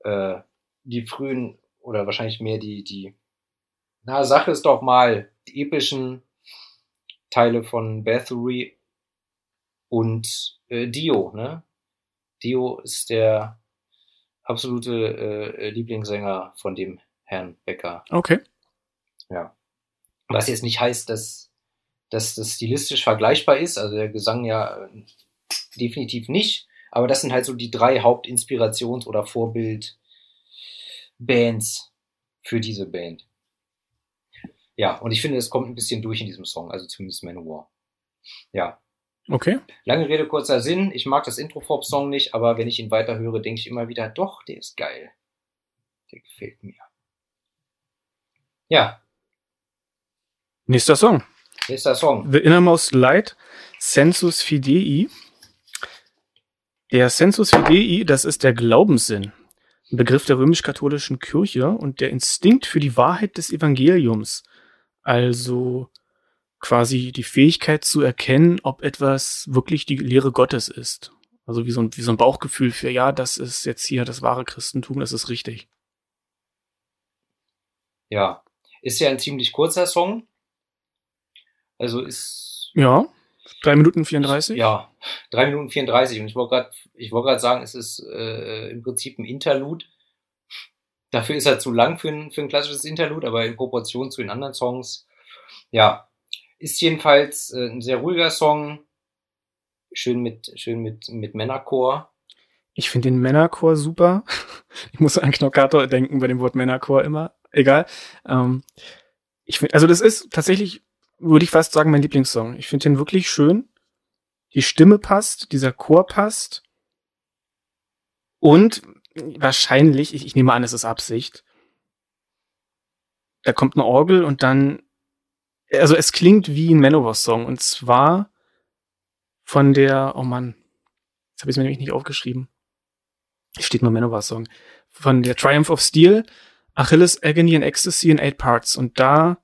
äh, die frühen, oder wahrscheinlich mehr die, die, na, Sache ist doch mal, die epischen Teile von Bathory und äh, Dio, ne? Dio ist der absolute äh, Lieblingssänger von dem Herrn Becker. Okay. Ja. Was jetzt nicht heißt, dass, dass das stilistisch vergleichbar ist, also der Gesang ja äh, definitiv nicht, aber das sind halt so die drei Hauptinspirations- oder Vorbildbands für diese Band. Ja, und ich finde, es kommt ein bisschen durch in diesem Song, also zumindest Manowar. Ja, Okay. lange Rede, kurzer Sinn. Ich mag das Intro-Pop-Song nicht, aber wenn ich ihn weiterhöre, denke ich immer wieder, doch, der ist geil. Der gefällt mir. Ja, Nächster Song. nächster Song. The Innermost Light, Sensus Fidei. Der Sensus Fidei, das ist der Glaubenssinn. Ein Begriff der römisch-katholischen Kirche und der Instinkt für die Wahrheit des Evangeliums. Also quasi die Fähigkeit zu erkennen, ob etwas wirklich die Lehre Gottes ist. Also wie so ein, wie so ein Bauchgefühl für, ja, das ist jetzt hier das wahre Christentum, das ist richtig. Ja, ist ja ein ziemlich kurzer Song. Also ist Ja, drei Minuten 34. ja drei Minuten 34 und ich wollte gerade, ich wollte gerade sagen, es ist äh, im Prinzip ein Interlude. Dafür ist er zu lang für ein, für ein klassisches Interlude, aber in Proportion zu den anderen Songs, ja, ist jedenfalls äh, ein sehr ruhiger Song, schön mit schön mit mit Männerchor. Ich finde den Männerchor super. Ich muss an Knockator denken bei dem Wort Männerchor immer. Egal. Ähm, ich finde, also das ist tatsächlich, würde ich fast sagen, mein Lieblingssong. Ich finde den wirklich schön. Die Stimme passt, dieser Chor passt. Und wahrscheinlich, ich, ich nehme an, es ist Absicht. Da kommt eine Orgel und dann, also es klingt wie ein Manowar-Song. Und zwar von der, oh Mann, jetzt habe ich es mir nämlich nicht aufgeschrieben. Steht nur Manowar-Song. Von der Triumph of Steel, Achilles Agony and Ecstasy in Eight Parts. Und da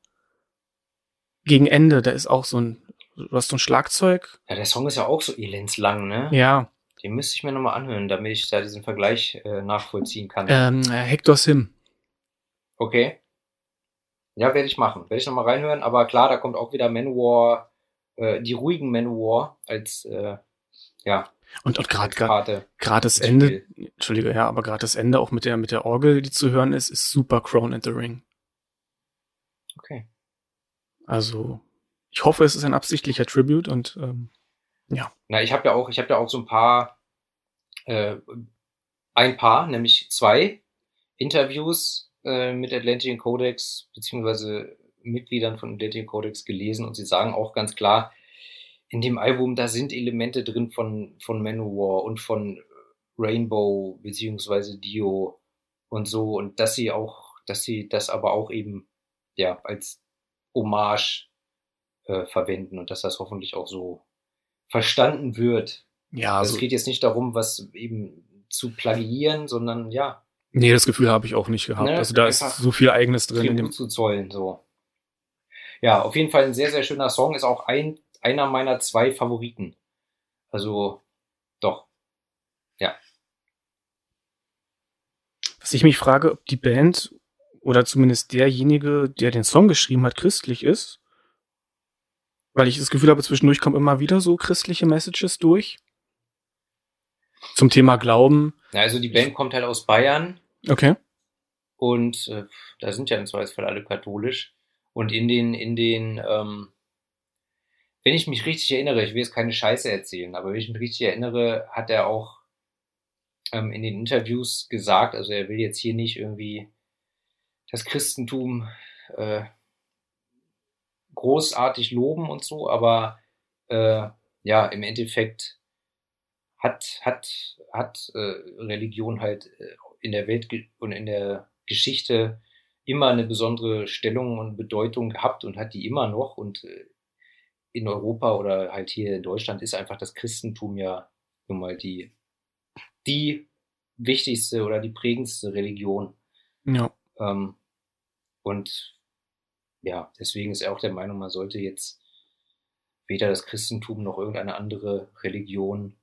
gegen Ende, da ist auch so ein, du hast so ein Schlagzeug. Ja, der Song ist ja auch so elendslang, ne? Ja, Den müsste ich mir nochmal anhören, damit ich da diesen Vergleich äh, nachvollziehen kann. ähm, äh, Hector's Hymn. Okay. Ja, werde ich machen. Werde ich nochmal reinhören. Aber klar, da kommt auch wieder Manowar, äh, die ruhigen Manowar als, äh, ja, Und, und gerade das Ende, Spiel. Entschuldige, ja, aber gerade das Ende auch mit der mit der Orgel, die zu hören ist, ist super Crown and the Ring. Okay. Also ich hoffe, es ist ein absichtlicher Tribute und ähm, Na, ich habe ja auch, ich habe ja auch so ein paar, äh, ein paar, nämlich zwei Interviews äh, mit Atlantean Codex beziehungsweise Mitgliedern von Atlantean Codex gelesen und sie sagen auch ganz klar, in dem Album, da sind Elemente drin von, von Manowar und von Rainbow beziehungsweise Dio und so und dass sie auch dass sie das aber auch eben ja als Hommage äh, verwenden und dass das hoffentlich auch so verstanden wird. Ja, Also also, es geht jetzt nicht darum, was eben zu plagiieren, sondern ja, nee, das Gefühl habe ich auch nicht gehabt. Ne, also da ist so viel Eigenes drin in dem. zu zollen, so. Ja, auf jeden Fall ein sehr, sehr schöner Song, ist auch ein, einer meiner zwei Favoriten. Also, doch. Was ich mich frage, ob die Band oder zumindest derjenige, der den Song geschrieben hat, christlich ist. Weil ich das Gefühl habe, zwischendurch kommen immer wieder so christliche Messages durch. Zum Thema Glauben. Ja, also die Band kommt halt aus Bayern Okay. und äh, da sind ja im Zweifelsfall alle katholisch. Und in den, in den, ähm, wenn ich mich richtig erinnere, ich will jetzt keine Scheiße erzählen, aber wenn ich mich richtig erinnere, hat er auch ähm, in den Interviews gesagt, also er will jetzt hier nicht irgendwie das Christentum äh, großartig loben und so, aber äh, ja, im Endeffekt hat, hat, hat äh, Religion halt äh, in der Welt und in der Geschichte immer eine besondere Stellung und Bedeutung gehabt und hat die immer noch. Und äh, in Europa oder halt hier in Deutschland ist einfach das Christentum ja nun mal die, die wichtigste oder die prägendste Religion. Ja. Ähm, und ja, deswegen ist er auch der Meinung, man sollte jetzt weder das Christentum noch irgendeine andere Religion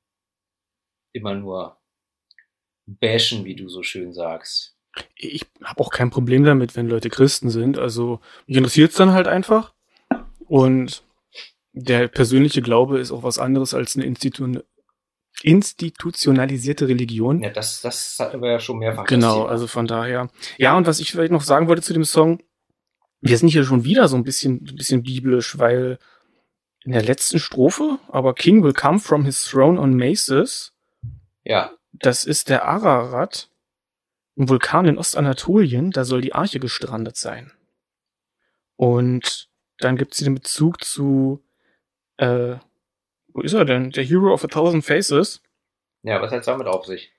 immer nur bashen, wie du so schön sagst. Ich habe auch kein Problem damit, wenn Leute Christen sind. Also mich interessiert es dann halt einfach. Und der persönliche Glaube ist auch was anderes als eine Institu institutionalisierte Religion. Ja, das, das hatten wir ja schon mehrfach. Genau, also von daher. Ja, und was ich vielleicht noch sagen wollte zu dem Song, wir sind hier schon wieder so ein bisschen, ein bisschen biblisch, weil in der letzten Strophe, aber King will come from his throne on Maces, Ja, das ist der Ararat, ein Vulkan in Ostanatolien, da soll die Arche gestrandet sein. Und dann gibt es hier den Bezug zu, äh, wo ist er denn? Der Hero of a Thousand Faces. ja, was hat's damit auf sich?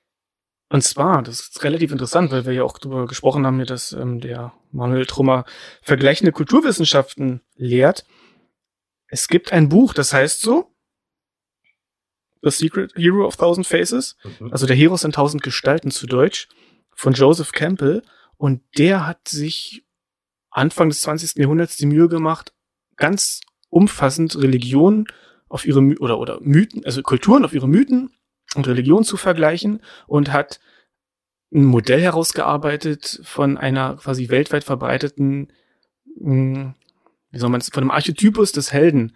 Und zwar, das ist relativ interessant, weil wir ja auch darüber gesprochen haben, dass ähm, der Manuel Trummer vergleichende Kulturwissenschaften lehrt. Es gibt ein Buch, das heißt so, The Secret Hero of Thousand Faces, Mhm. also der Heroes in tausend Gestalten zu Deutsch, von Joseph Campbell. Und der hat sich Anfang des 20. Jahrhunderts die Mühe gemacht, ganz umfassend Religionen auf ihre My oder, oder Mythen, also Kulturen auf ihre Mythen und Religion zu vergleichen und hat ein Modell herausgearbeitet von einer quasi weltweit verbreiteten, mh, wie soll man es, von einem Archetypus des Helden,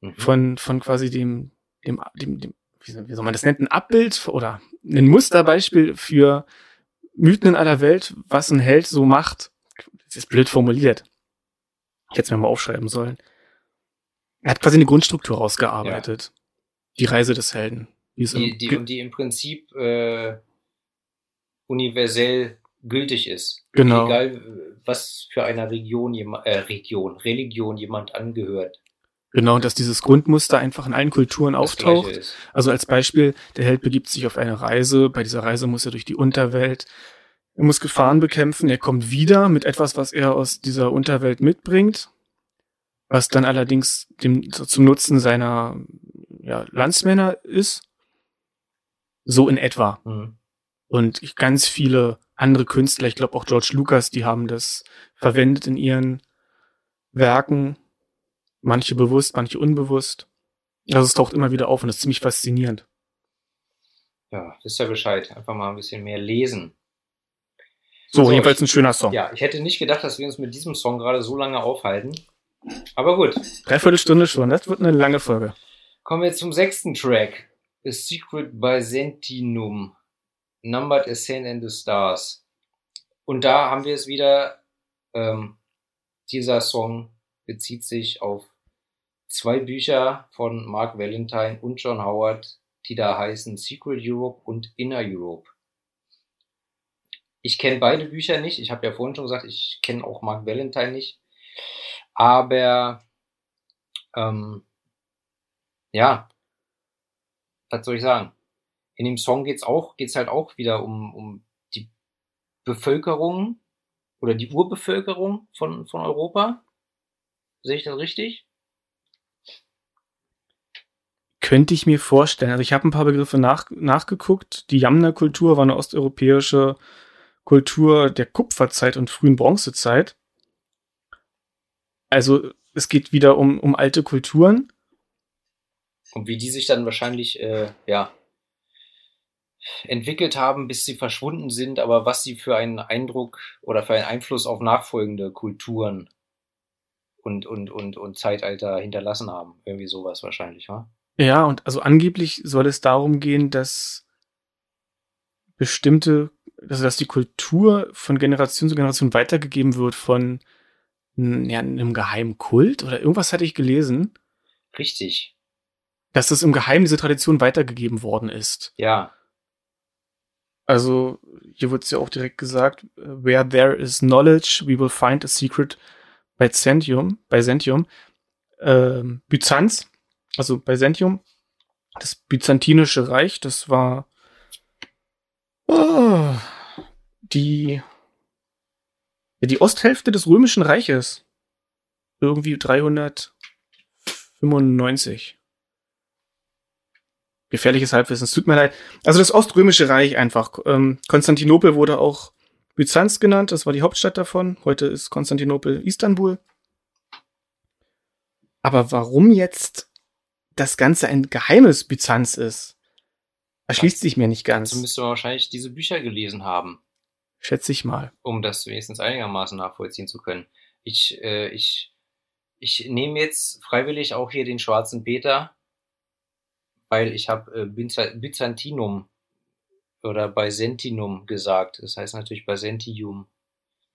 Mhm. von, von quasi dem, dem, dem, dem wie soll man das nennen, ein Abbild oder ein Musterbeispiel für Mythen in aller Welt, was ein Held so macht. Das ist blöd formuliert. Ich hätte es mir mal aufschreiben sollen. Er hat quasi eine Grundstruktur rausgearbeitet. Die Reise des Helden. Die, im, die, und die im Prinzip äh, universell gültig ist. Genau. Egal, was für einer Region jemand, äh, Region, Religion jemand angehört. Genau, dass dieses Grundmuster einfach in allen Kulturen auftaucht. Also als Beispiel, der Held begibt sich auf eine Reise. Bei dieser Reise muss er durch die Unterwelt. Er muss Gefahren bekämpfen. Er kommt wieder mit etwas, was er aus dieser Unterwelt mitbringt. Was dann allerdings dem, zum Nutzen seiner ja, Landsmänner ist. So in etwa. Mhm. Und ich, ganz viele andere Künstler, ich glaube auch George Lucas, die haben das verwendet in ihren Werken. Manche bewusst, manche unbewusst. Also es taucht immer wieder auf und das ist ziemlich faszinierend. Ja, wisst ihr Bescheid. Einfach mal ein bisschen mehr lesen. So, So, jedenfalls ich- ein schöner Song. Ja, ich hätte nicht gedacht, dass wir uns mit diesem Song gerade so lange aufhalten. Aber gut. Dreiviertel Stunde schon, das wird eine lange Folge. Kommen wir zum sechsten Track. A Secret Byzantinum. Numbered Ascent and the Stars. Und da haben wir es wieder. Ähm, dieser Song bezieht sich auf zwei Bücher von Mark Valentine und John Howard, die da heißen Secret Europe und Inner Europe. Ich kenne beide Bücher nicht. Ich habe ja vorhin schon gesagt, ich kenne auch Mark Valentine nicht. Aber ähm, ja, was soll ich sagen? In dem Song geht's auch, geht's halt auch wieder um, um die Bevölkerung oder die Urbevölkerung von, von Europa. Sehe ich das richtig? Könnte ich mir vorstellen. Also ich habe ein paar Begriffe nach, nachgeguckt. Die Jamna-Kultur war eine osteuropäische Kultur der Kupferzeit und frühen Bronzezeit. Also es geht wieder um, um alte Kulturen. Und wie die sich dann wahrscheinlich, äh, ja, entwickelt haben, bis sie verschwunden sind, aber was sie für einen Eindruck oder für einen Einfluss auf nachfolgende Kulturen und, und, und, und Zeitalter hinterlassen haben. Irgendwie sowas wahrscheinlich, wa? Ja, und also angeblich soll es darum gehen, dass bestimmte, also dass die Kultur von Generation zu Generation weitergegeben wird von ja, einem geheimen Kult oder irgendwas hatte ich gelesen. Richtig. Dass das im Geheimen diese Tradition weitergegeben worden ist. Ja. Also, hier wird es ja auch direkt gesagt, where there is knowledge, we will find a secret bei Centium, bei Centium. Ähm, Byzanz, also bei Centium, das byzantinische Reich, das war oh, die die Osthälfte des römischen Reiches. Irgendwie 395. Gefährliches Halbwissen, es tut mir leid. Also das Oströmische Reich einfach. Ähm, Konstantinopel wurde auch Byzanz genannt, das war die Hauptstadt davon. Heute ist Konstantinopel Istanbul. Aber warum jetzt das Ganze ein geheimes Byzanz ist, erschließt sich mir nicht ganz. Also müsste man wahrscheinlich diese Bücher gelesen haben. Schätze ich mal. Um das wenigstens einigermaßen nachvollziehen zu können. Ich, äh, ich, ich nehme jetzt freiwillig auch hier den schwarzen Peter, weil ich habe äh, Byzantinum oder Byzantinum gesagt. Das heißt natürlich Byzantium.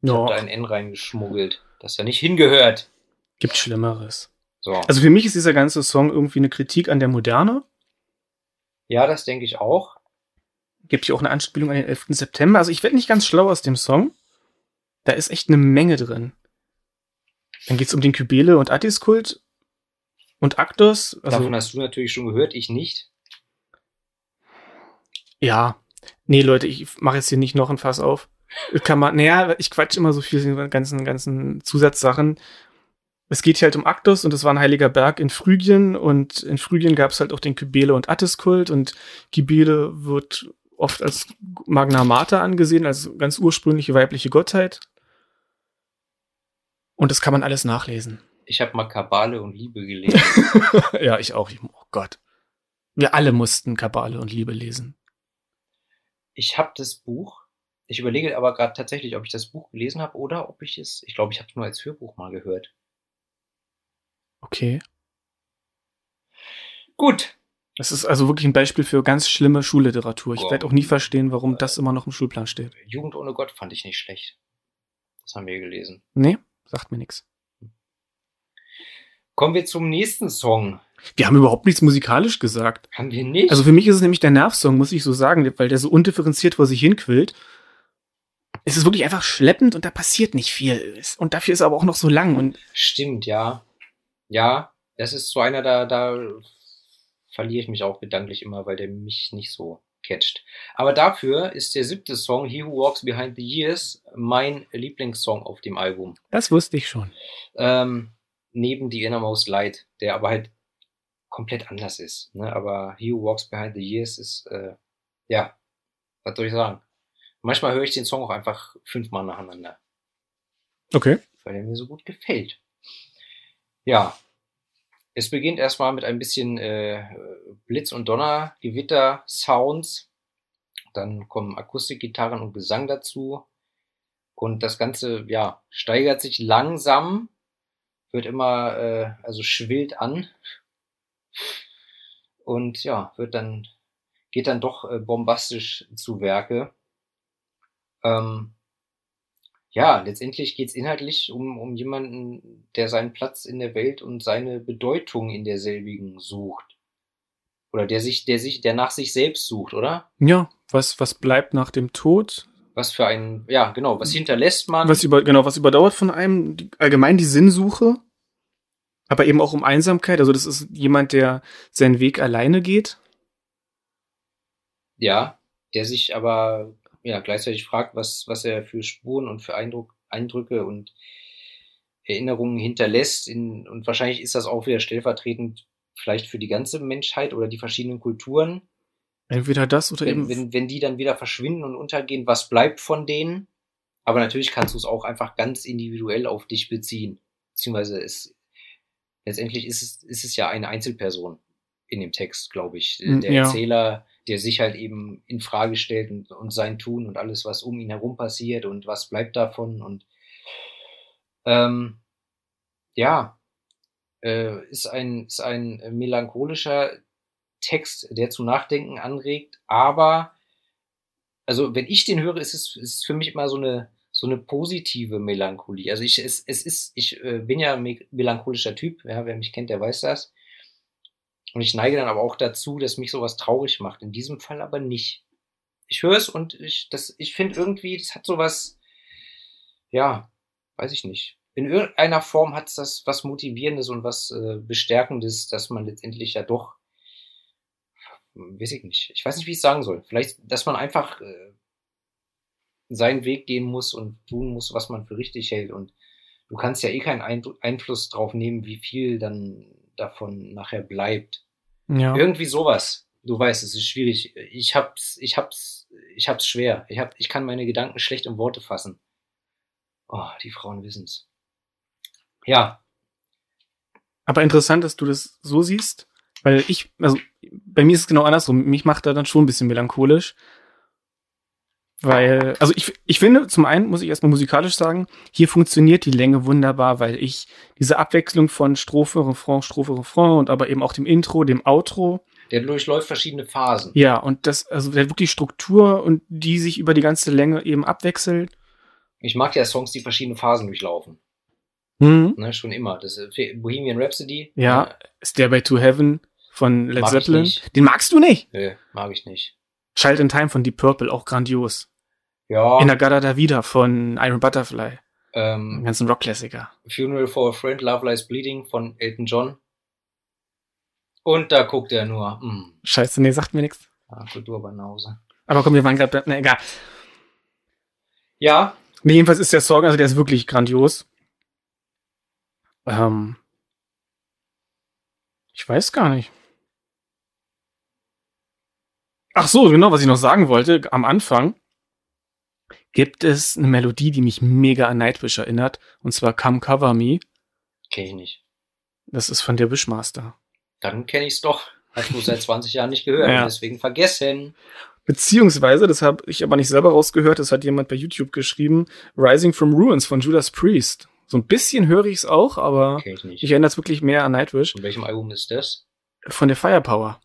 Ich no. habe da ein N reingeschmuggelt, das ja nicht hingehört. Gibt Schlimmeres. So. Also für mich ist dieser ganze Song irgendwie eine Kritik an der Moderne. Ja, das denke ich auch gibt hier auch eine Anspielung an den 11. September. Also ich werde nicht ganz schlau aus dem Song. Da ist echt eine Menge drin. Dann geht's um den Kybele und Attis-Kult und Aktos. Also, Davon hast du natürlich schon gehört, ich nicht. Ja. Nee, Leute, ich mache jetzt hier nicht noch ein Fass auf. Kann man, naja, ich quatsch immer so viel in den ganzen, ganzen Zusatzsachen. Es geht hier halt um Aktos und das war ein heiliger Berg in Phrygien und in Phrygien gab es halt auch den Kybele und Attis-Kult und Kybele wird oft als Magna Mater angesehen, als ganz ursprüngliche weibliche Gottheit. Und das kann man alles nachlesen. Ich habe mal Kabale und Liebe gelesen. ja, ich auch. Oh Gott. Wir alle mussten Kabale und Liebe lesen. Ich habe das Buch. Ich überlege aber gerade tatsächlich, ob ich das Buch gelesen habe oder ob ich es. Ich glaube, ich habe es nur als Hörbuch mal gehört. Okay. Gut, das ist also wirklich ein Beispiel für ganz schlimme Schulliteratur. Ich werde auch nie verstehen, warum das immer noch im Schulplan steht. Jugend ohne Gott fand ich nicht schlecht. Das haben wir gelesen. Nee, sagt mir nichts. Kommen wir zum nächsten Song. Wir haben überhaupt nichts musikalisch gesagt. Haben wir nicht? Also für mich ist es nämlich der Nervsong, muss ich so sagen, weil der so undifferenziert vor sich hinquillt. Es ist wirklich einfach schleppend und da passiert nicht viel. Und dafür ist er aber auch noch so lang und. Stimmt, ja. Ja, das ist so einer, da, da verliere ich mich auch gedanklich immer, weil der mich nicht so catcht. Aber dafür ist der siebte Song, He Who Walks Behind the Years, mein Lieblingssong auf dem Album. Das wusste ich schon. Ähm, neben The Innermost Light, der aber halt komplett anders ist. Ne? Aber He Who Walks Behind the Years ist, äh, ja, was soll ich sagen? Manchmal höre ich den Song auch einfach fünfmal nacheinander. Okay. Weil er mir so gut gefällt. Ja, es beginnt erstmal mit ein bisschen äh, Blitz- und Donner, Gewitter, Sounds. Dann kommen Akustikgitarren und Gesang dazu. Und das Ganze, ja, steigert sich langsam, wird immer, äh, also schwillt an. Und ja, wird dann, geht dann doch äh, bombastisch zu Werke. Ähm, ja, letztendlich geht es inhaltlich um, um jemanden, der seinen Platz in der Welt und seine Bedeutung in derselbigen sucht. Oder der sich, der sich, der nach sich selbst sucht, oder? Ja, was, was bleibt nach dem Tod? Was für ein, ja, genau, was hinterlässt man? Was über, genau, was überdauert von einem, die, allgemein die Sinnsuche, aber eben auch um Einsamkeit. Also das ist jemand, der seinen Weg alleine geht. Ja, der sich aber ja, gleichzeitig fragt, was, was er für Spuren und für Eindruck Eindrücke und Erinnerungen hinterlässt. In, und wahrscheinlich ist das auch wieder stellvertretend vielleicht für die ganze Menschheit oder die verschiedenen Kulturen. Entweder das oder Wenn, eben. wenn, wenn die dann wieder verschwinden und untergehen, was bleibt von denen? Aber natürlich kannst du es auch einfach ganz individuell auf dich beziehen. Beziehungsweise es, letztendlich ist es, ist es ja eine Einzelperson in dem Text, glaube ich. Mm, Der ja. Erzähler, der sich halt eben in Frage stellt und, und sein Tun und alles, was um ihn herum passiert und was bleibt davon und ähm, ja, äh, ist ein, ist ein melancholischer Text, der zu Nachdenken anregt, aber also wenn ich den höre, ist es ist für mich immer so eine so eine positive Melancholie. Also ich es, es ist ich äh, bin ja ein me- melancholischer Typ, ja, wer mich kennt, der weiß das. Und ich neige dann aber auch dazu, dass mich sowas traurig macht. In diesem Fall aber nicht. Ich höre es und ich das ich finde irgendwie, das hat sowas ja, weiß ich nicht. In irgendeiner Form hat es das was Motivierendes und was äh, Bestärkendes, dass man letztendlich ja doch, weiß ich nicht. Ich weiß nicht, wie ich es sagen soll. Vielleicht, dass man einfach äh, seinen Weg gehen muss und tun muss, was man für richtig hält. Und du kannst ja eh keinen Einfluss drauf nehmen, wie viel dann davon nachher bleibt. Ja. Irgendwie sowas. Du weißt, es ist schwierig. Ich hab's, ich hab's, ich hab's schwer. Ich hab, ich kann meine Gedanken schlecht in Worte fassen. Oh, die Frauen wissen's. Ja, Aber interessant, dass du das so siehst, weil ich, also bei mir ist es genau andersrum. Mich macht er dann schon ein bisschen melancholisch. Weil, also ich, ich finde, zum einen muss ich erstmal musikalisch sagen, hier funktioniert die Länge wunderbar, weil ich diese Abwechslung von Strophe, Refrain, Strophe, Refrain und aber eben auch dem Intro, dem Outro, der durchläuft verschiedene Phasen. ja, und das, also der wirklich Struktur und die sich über die ganze Länge eben abwechselt. Ich mag ja Songs, die verschiedene Phasen durchlaufen. Hm. Ne, schon immer. Das ist Bohemian Rhapsody. Ja, Stairway to Heaven von Led Mag Zeppelin. Den magst du nicht? Nö, mag ich nicht. Child in Time von Deep Purple, auch grandios. Ja, In der Gada da wieder von Iron Butterfly. Ähm, ganzen Rockklassiker. Funeral for a Friend, Love Lies Bleeding von Elton John. Und da guckt er nur, hm, Scheiße, nee, sagt mir nichts. ah, Kulturbanause. Aber komm, wir waren gerade, na egal. Ja, Nee, jedenfalls ist der Song, also der ist wirklich grandios. Ähm, ich weiß gar nicht. Ach so, genau, was ich noch sagen wollte, am Anfang gibt es eine Melodie, die mich mega an Nightwish erinnert, und zwar Come Cover Me. kenne ich nicht. Das ist von der Wishmaster. Dann kenne ich's doch. Hast du seit 20 Jahren nicht gehört, Ja. deswegen vergessen. Beziehungsweise, das habe ich aber nicht selber rausgehört, das hat jemand bei YouTube geschrieben, Rising from Ruins von Judas Priest. So ein bisschen höre ich es auch, aber ich ich erinnere es wirklich mehr an Nightwish. Von welchem Album ist das? Von der Firepower.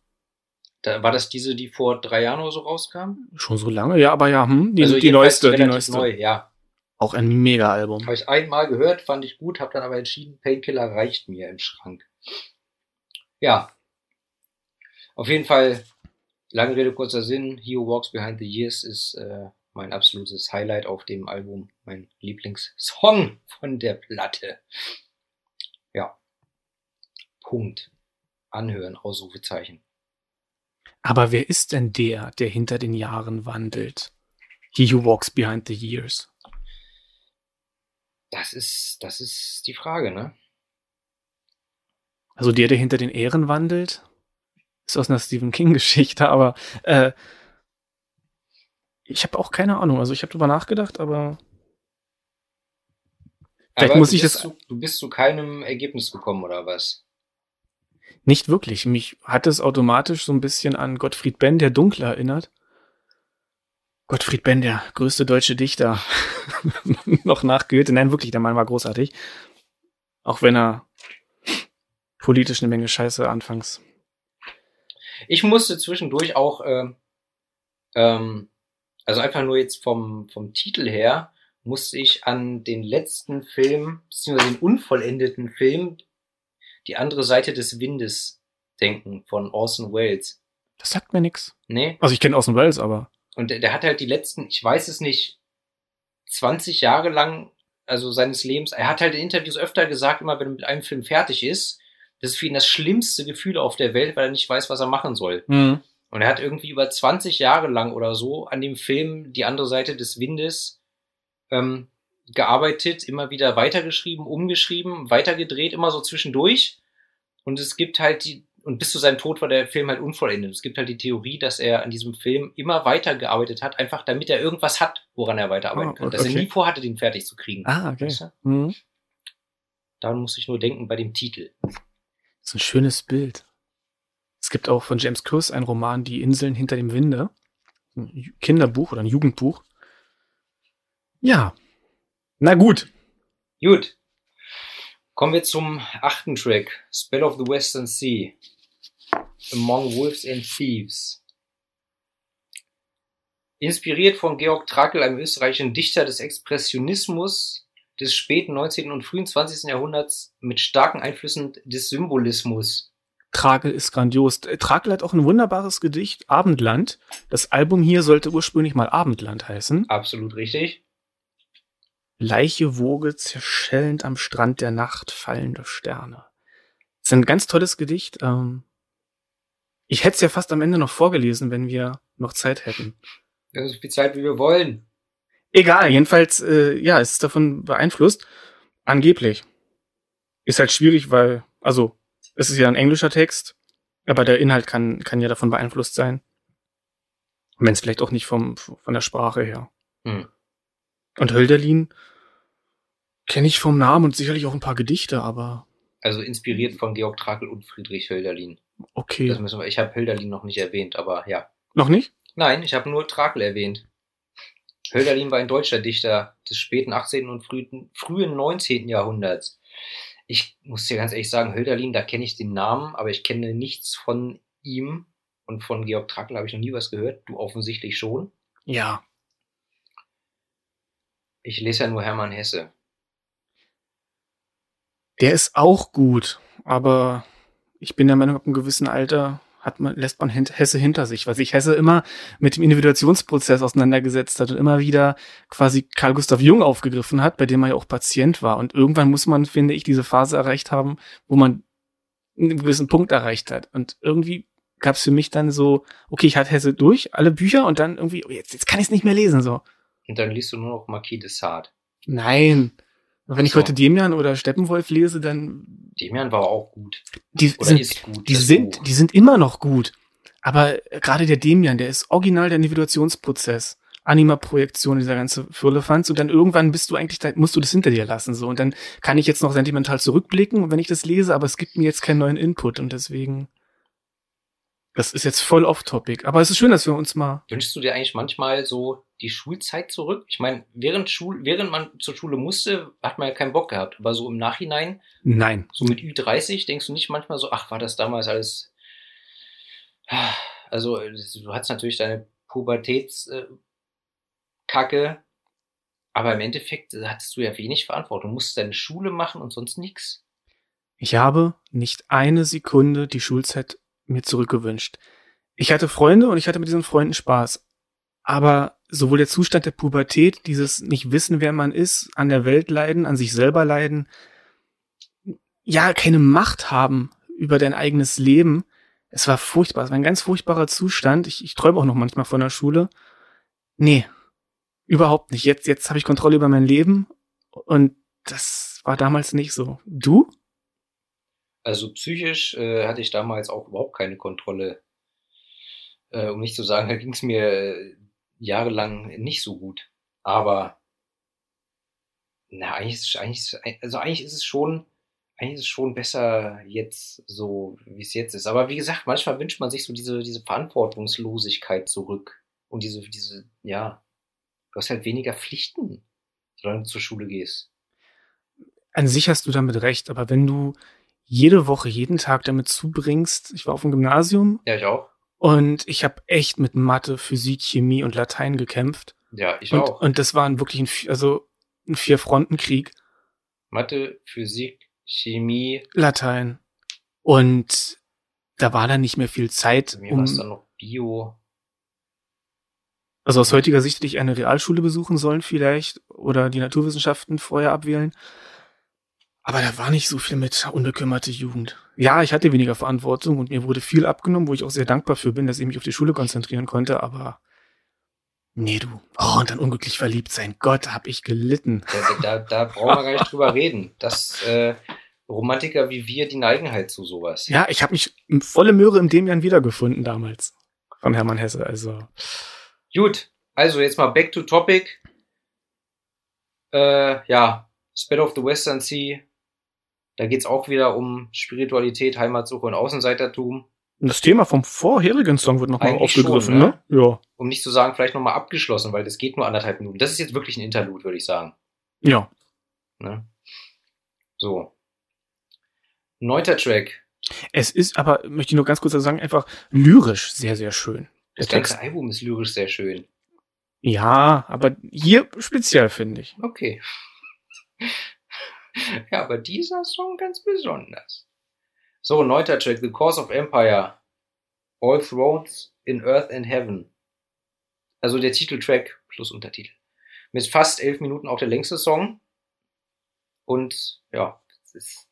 Da, war das diese, die vor drei Jahren oder so rauskam? Schon so lange, ja, aber ja, hm, die, die jedenfalls neueste, die neueste. Neu, ja. Auch ein Mega-Album. Habe ich einmal gehört, fand ich gut, habe dann aber entschieden, Painkiller reicht mir im Schrank. Ja. Auf jeden Fall, lange Rede, kurzer Sinn, He Who Walks Behind the Years ist äh, mein absolutes Highlight auf dem Album, mein Lieblingssong von der Platte. Ja. Punkt. Anhören, Ausrufezeichen. Aber wer ist denn der, der hinter den Jahren wandelt? He who walks behind the years. Das ist, das ist die Frage, ne? Also der, der hinter den Ehren wandelt, ist aus einer Stephen King-Geschichte, aber äh, ich habe auch keine Ahnung. Also ich habe drüber nachgedacht, aber Vielleicht Aber muss ich das- Zu, du bist zu keinem Ergebnis gekommen, oder was? Nicht wirklich. Mich hat es automatisch so ein bisschen an Gottfried Benn, der Dunkle, erinnert. Gottfried Benn, der größte deutsche Dichter. Noch nach Goethe. Nein, wirklich, der Mann war großartig. Auch wenn er politisch eine Menge Scheiße anfangs. Ich musste zwischendurch auch, ähm, ähm, also einfach nur jetzt vom, vom Titel her, musste ich an den letzten Film, beziehungsweise den unvollendeten Film, Die andere Seite des Windes denken von Orson Welles. Das sagt mir nix. Nee? Also ich kenne Orson Welles, aber Und der, der hat halt die letzten, ich weiß es nicht, 20 Jahre lang, also seines Lebens, er hat halt in Interviews öfter gesagt, immer wenn er mit einem Film fertig ist, das ist für ihn das schlimmste Gefühl auf der Welt, weil er nicht weiß, was er machen soll. hm. Und er hat irgendwie über 20 Jahre lang oder so an dem Film Die andere Seite des Windes ähm, gearbeitet, immer wieder weitergeschrieben, umgeschrieben, weitergedreht, immer so zwischendurch. Und es gibt halt die, und bis zu seinem Tod war der Film halt unvollendet. Es gibt halt die Theorie, dass er an diesem Film immer weitergearbeitet hat, einfach damit er irgendwas hat, woran er weiterarbeiten Ah, kann. Dass er nie vorhatte, den fertig zu kriegen. Ah, okay. Weißt du? Mhm. Daran muss ich nur denken bei dem Titel. Das ist ein schönes Bild. Es gibt auch von James Cluss einen Roman, Die Inseln hinter dem Winde. Ein Kinderbuch oder ein Jugendbuch. Ja. Na gut. Gut. Kommen wir zum achten Track. Spell of the Western Sea. Among Wolves and Thieves. Inspiriert von Georg Trakl, einem österreichischen Dichter des Expressionismus des späten 19. und frühen 20. Jahrhunderts mit starken Einflüssen des Symbolismus. Trakel ist grandios. Trakel hat auch ein wunderbares Gedicht, Abendland. Das Album hier sollte ursprünglich mal Abendland heißen. Absolut richtig. Leiche Woge zerschellend am Strand der Nacht fallende Sterne. Das ist ein ganz tolles Gedicht. Ähm, ich hätte es ja fast am Ende noch vorgelesen, wenn wir noch Zeit hätten. Wir haben so viel Zeit, wie wir wollen. Egal, jedenfalls, äh, ja, es ist davon beeinflusst. Angeblich. Ist halt schwierig, weil, also, es ist ja ein englischer Text, aber der Inhalt kann, kann ja davon beeinflusst sein. Wenn es vielleicht auch nicht vom, von der Sprache her. Hm. Und Hölderlin kenne ich vom Namen und sicherlich auch ein paar Gedichte, aber Also inspiriert von Georg Trakl und Friedrich Hölderlin. okay. Das müssen wir, ich habe Hölderlin noch nicht erwähnt, aber ja. Noch nicht? Nein, ich habe nur Trakl erwähnt. Hölderlin war ein deutscher Dichter des späten 18. und frühen, frühen 19. Jahrhunderts. Ich muss dir ganz ehrlich sagen, Hölderlin, da kenne ich den Namen, aber ich kenne nichts von ihm und von Georg Trakl habe ich noch nie was gehört. Du offensichtlich schon. Ja. Ich lese ja nur Hermann Hesse. Der ist auch gut, aber ich bin der Meinung, ab einem gewissen Alter hat man, lässt man Hesse hinter sich, weil sich Hesse immer mit dem Individuationsprozess auseinandergesetzt hat und immer wieder quasi Karl Gustav Jung aufgegriffen hat, bei dem er ja auch Patient war. Und irgendwann muss man, finde ich, diese Phase erreicht haben, wo man einen gewissen Punkt erreicht hat. Und irgendwie gab es für mich dann so, okay, ich hatte Hesse durch, alle Bücher und dann irgendwie, oh, jetzt, jetzt kann ich es nicht mehr lesen, so. Und dann liest du nur noch Marquis de Sade. Nein. Wenn ich So. heute Demian oder Steppenwolf lese, dann Demian war auch gut. die Oder sind, gut. die das sind, Buch. die sind immer noch gut. Aber gerade der Demian, der ist original der Individuationsprozess. Anima-Projektion, dieser ganze Firlefanz. Und dann irgendwann bist du eigentlich, da musst du das hinter dir lassen, so. Und dann kann ich jetzt noch sentimental zurückblicken, wenn ich das lese, aber es gibt mir jetzt keinen neuen Input und deswegen, das ist jetzt voll off-topic. Aber es ist schön, dass wir uns mal, Wünschst du dir eigentlich manchmal so die Schulzeit zurück? Ich meine, während Schul während man zur Schule musste, hat man ja keinen Bock gehabt. Aber so im Nachhinein, nein. so mit Ü30, denkst du nicht manchmal so, ach, war das damals alles. Also, du hattest natürlich deine Pubertäts äh, aber im Endeffekt äh, hattest du ja wenig Verantwortung. Du musstest deine Schule machen und sonst nix. Ich habe nicht eine Sekunde die Schulzeit mir zurückgewünscht. Ich hatte Freunde und ich hatte mit diesen Freunden Spaß. Aber sowohl der Zustand der Pubertät, dieses nicht wissen, wer man ist, an der Welt leiden, an sich selber leiden, ja, keine Macht haben über dein eigenes Leben. Es war furchtbar. Es war ein ganz furchtbarer Zustand. Ich, ich träume auch noch manchmal von der Schule. Nee, überhaupt nicht. Jetzt, jetzt habe ich Kontrolle über mein Leben und das war damals nicht so. Du? Also psychisch äh, hatte ich damals auch überhaupt keine Kontrolle. Äh, um nicht zu sagen, da ging es mir äh, jahrelang nicht so gut. Aber na, eigentlich ist, eigentlich, also eigentlich ist es schon, eigentlich ist es schon besser jetzt so, wie es jetzt ist. Aber wie gesagt, manchmal wünscht man sich so diese, diese Verantwortungslosigkeit zurück. Und diese, diese, ja, du hast halt weniger Pflichten, du zur Schule gehst. An sich hast du damit recht, aber wenn du jede Woche, jeden Tag damit zubringst, ich war auf dem Gymnasium Ja, ich auch. und ich habe echt mit Mathe, Physik, Chemie und Latein gekämpft. Ja, ich Und, auch. und das war ein wirklich ein, also ein Vier-Fronten-Krieg. Mathe, Physik, Chemie, Latein. Und da war dann nicht mehr viel Zeit, Bei mir war es dann um, noch Bio. also aus heutiger Sicht hätte ich eine Realschule besuchen sollen vielleicht oder die Naturwissenschaften vorher abwählen. Aber da war nicht so viel mit unbekümmerte Jugend. Ja, ich hatte weniger Verantwortung und mir wurde viel abgenommen, wo ich auch sehr dankbar für bin, dass ich mich auf die Schule konzentrieren konnte, aber Nee, du. Oh, und dann unglücklich verliebt sein. Gott, hab ich gelitten. Da, da, da brauchen wir gar nicht drüber reden. Das äh, Romantiker wie wir, die neigen halt zu sowas. Ja, ich habe mich volle Möhre im Demian wiedergefunden damals. Von Hermann Hesse, also. Gut, also jetzt mal back to topic. Äh, ja, Spell of the Western Sea. Da geht's auch wieder um Spiritualität, Heimatsuche und Außenseitertum. Das Thema vom vorherigen Song wird nochmal aufgegriffen, schon, ne? Ja. Um nicht zu sagen, vielleicht nochmal abgeschlossen, weil das geht nur anderthalb Minuten. Das ist jetzt wirklich ein Interlude, würde ich sagen. Ja. Ne? So. Neunter Track. Es ist aber, möchte ich nur ganz kurz sagen, einfach lyrisch sehr, sehr schön. Der Das ganze. Album ist lyrisch sehr schön. Ja, aber hier speziell, finde ich. Okay. ja, aber dieser Song ganz besonders. So, neunter Track, The Course of Empire. All Thrones in Earth and Heaven. Also der Titeltrack plus Untertitel. Mit fast elf Minuten auch der längste Song. Und ja, es ist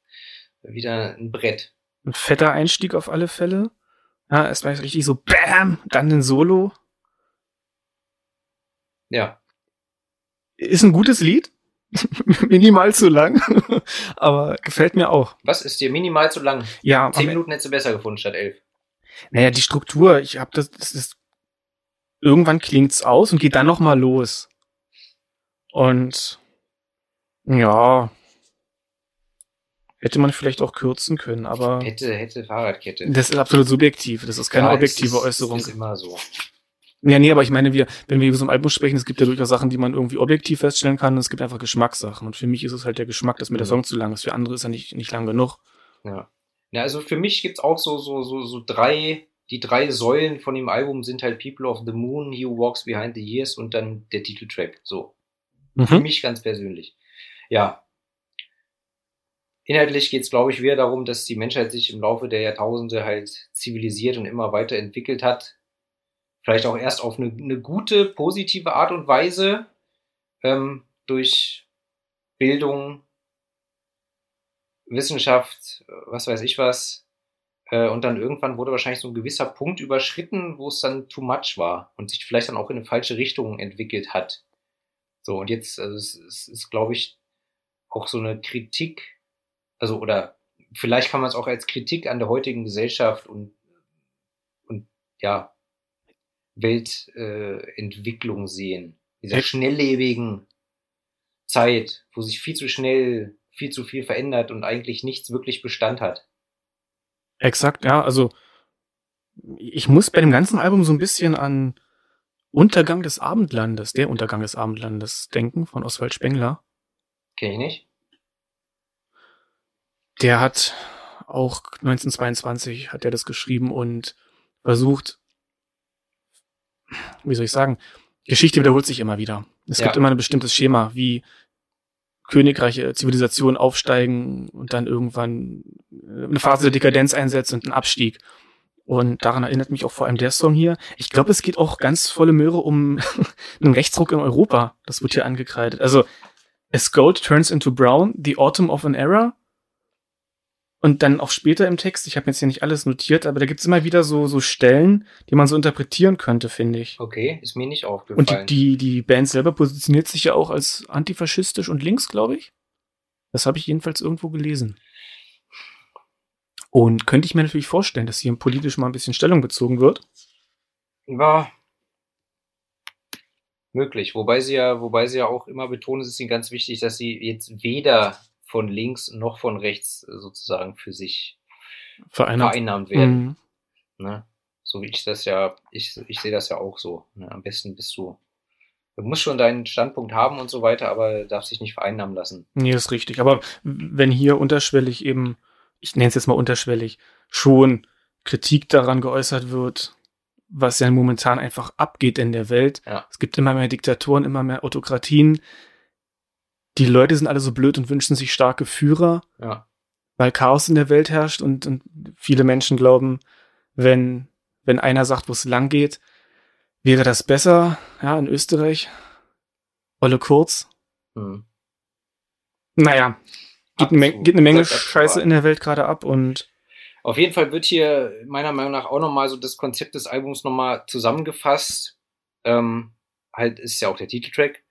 wieder ein Brett. Ein fetter Einstieg auf alle Fälle. Ja, es war richtig so BAM, dann ein Solo. Ja, Ist ein gutes Lied. Minimal zu lang. aber gefällt mir auch. was ist dir minimal zu lang? Ja, Zehn Minuten hättest du besser gefunden statt elf. naja, die Struktur, ich habe das, das ist, irgendwann klingt's aus und geht dann noch mal los. Und, ja, hätte man vielleicht auch kürzen können, aber Hätte, hätte Fahrradkette. das ist absolut subjektiv. Das ist keine Ja, objektive ist, Äußerung. Es ist immer so. Ja, nee, aber ich meine, wir, wenn wir über so ein Album sprechen, es gibt ja durchaus Sachen, die man irgendwie objektiv feststellen kann, und es gibt einfach Geschmackssachen. Und für mich ist es halt der Geschmack, dass mir der Mhm. Song zu lang ist. Für andere ist er nicht, nicht lang genug. Ja. Ja, also für mich gibt's auch so, so, so, so drei, die drei Säulen von dem Album sind halt People of the Moon, He Walks Behind the Years und dann der Titeltrack. So. Für Mhm. mich ganz persönlich. Ja. Inhaltlich geht's, glaube ich, wieder darum, dass die Menschheit sich im Laufe der Jahrtausende halt zivilisiert und immer weiter entwickelt hat. Vielleicht auch erst auf eine, eine gute, positive Art und Weise ähm, durch Bildung, Wissenschaft, was weiß ich was. Äh, Und dann irgendwann wurde wahrscheinlich so ein gewisser Punkt überschritten, wo es dann too much war und sich vielleicht dann auch in eine falsche Richtung entwickelt hat. So, und jetzt, also es, es ist, glaube ich, auch so eine Kritik, also oder vielleicht kann man es auch als Kritik an der heutigen Gesellschaft und, und ja, Weltentwicklung äh, sehen. Dieser schnelllebigen Zeit, wo sich viel zu schnell viel zu viel verändert und eigentlich nichts wirklich Bestand hat. Exakt, ja, also ich muss bei dem ganzen Album so ein bisschen an Untergang des Abendlandes, der Untergang des Abendlandes denken von Oswald Spengler. Kenn ich nicht? Der hat auch 1922 hat er das geschrieben und versucht, wie soll ich sagen, Geschichte wiederholt sich immer wieder. Es Ja. gibt immer ein bestimmtes Schema, wie königreiche Zivilisationen aufsteigen und dann irgendwann äh, eine Phase der Dekadenz einsetzt und einen Abstieg. Und daran erinnert mich auch vor allem der Song hier. Ich glaube, es geht auch ganz volle Möhre um einen Rechtsruck in Europa. Das wird hier angekreidet. Also, as gold turns into brown, the autumn of an era. Und dann auch später im Text, ich habe jetzt hier nicht alles notiert, aber da gibt's immer wieder so, so Stellen, die man so interpretieren könnte, finde ich. Okay, ist mir nicht aufgefallen. Und die, die, die Band selber positioniert sich ja auch als antifaschistisch und links, glaube ich. Das habe ich jedenfalls irgendwo gelesen. Und könnte ich mir natürlich vorstellen, dass hier politisch mal ein bisschen Stellung bezogen wird. Ja. Möglich. Wobei sie ja, wobei sie ja auch immer betonen, es ist ihnen ganz wichtig, dass sie jetzt weder von links noch von rechts äh, sozusagen für sich Vereinnahmt. vereinnahmt werden. Mhm. Ne? So wie ich das ja, ich, ich sehe das ja auch so. Ne? Am besten bist du, du musst schon deinen Standpunkt haben und so weiter, aber darfst dich nicht vereinnahmen lassen. Nee, ist richtig. Aber wenn hier unterschwellig eben, ich nenne es jetzt mal unterschwellig, schon Kritik daran geäußert wird, was ja momentan einfach abgeht in der Welt. Ja. Es gibt immer mehr Diktatoren, immer mehr Autokratien. Die Leute sind alle so blöd und wünschen sich starke Führer, Ja. weil Chaos in der Welt herrscht und, und viele Menschen glauben, wenn, wenn einer sagt, wo es lang geht, wäre das besser, ja, in Österreich. Olle Kurz. Hm. Naja, geht, eine, Menge- Absolut. geht eine Menge Scheiße in der Welt gerade ab und Auf jeden Fall wird hier meiner Meinung nach auch nochmal so das Konzept des Albums nochmal zusammengefasst. Ähm, halt ist ja auch der Titeltrack.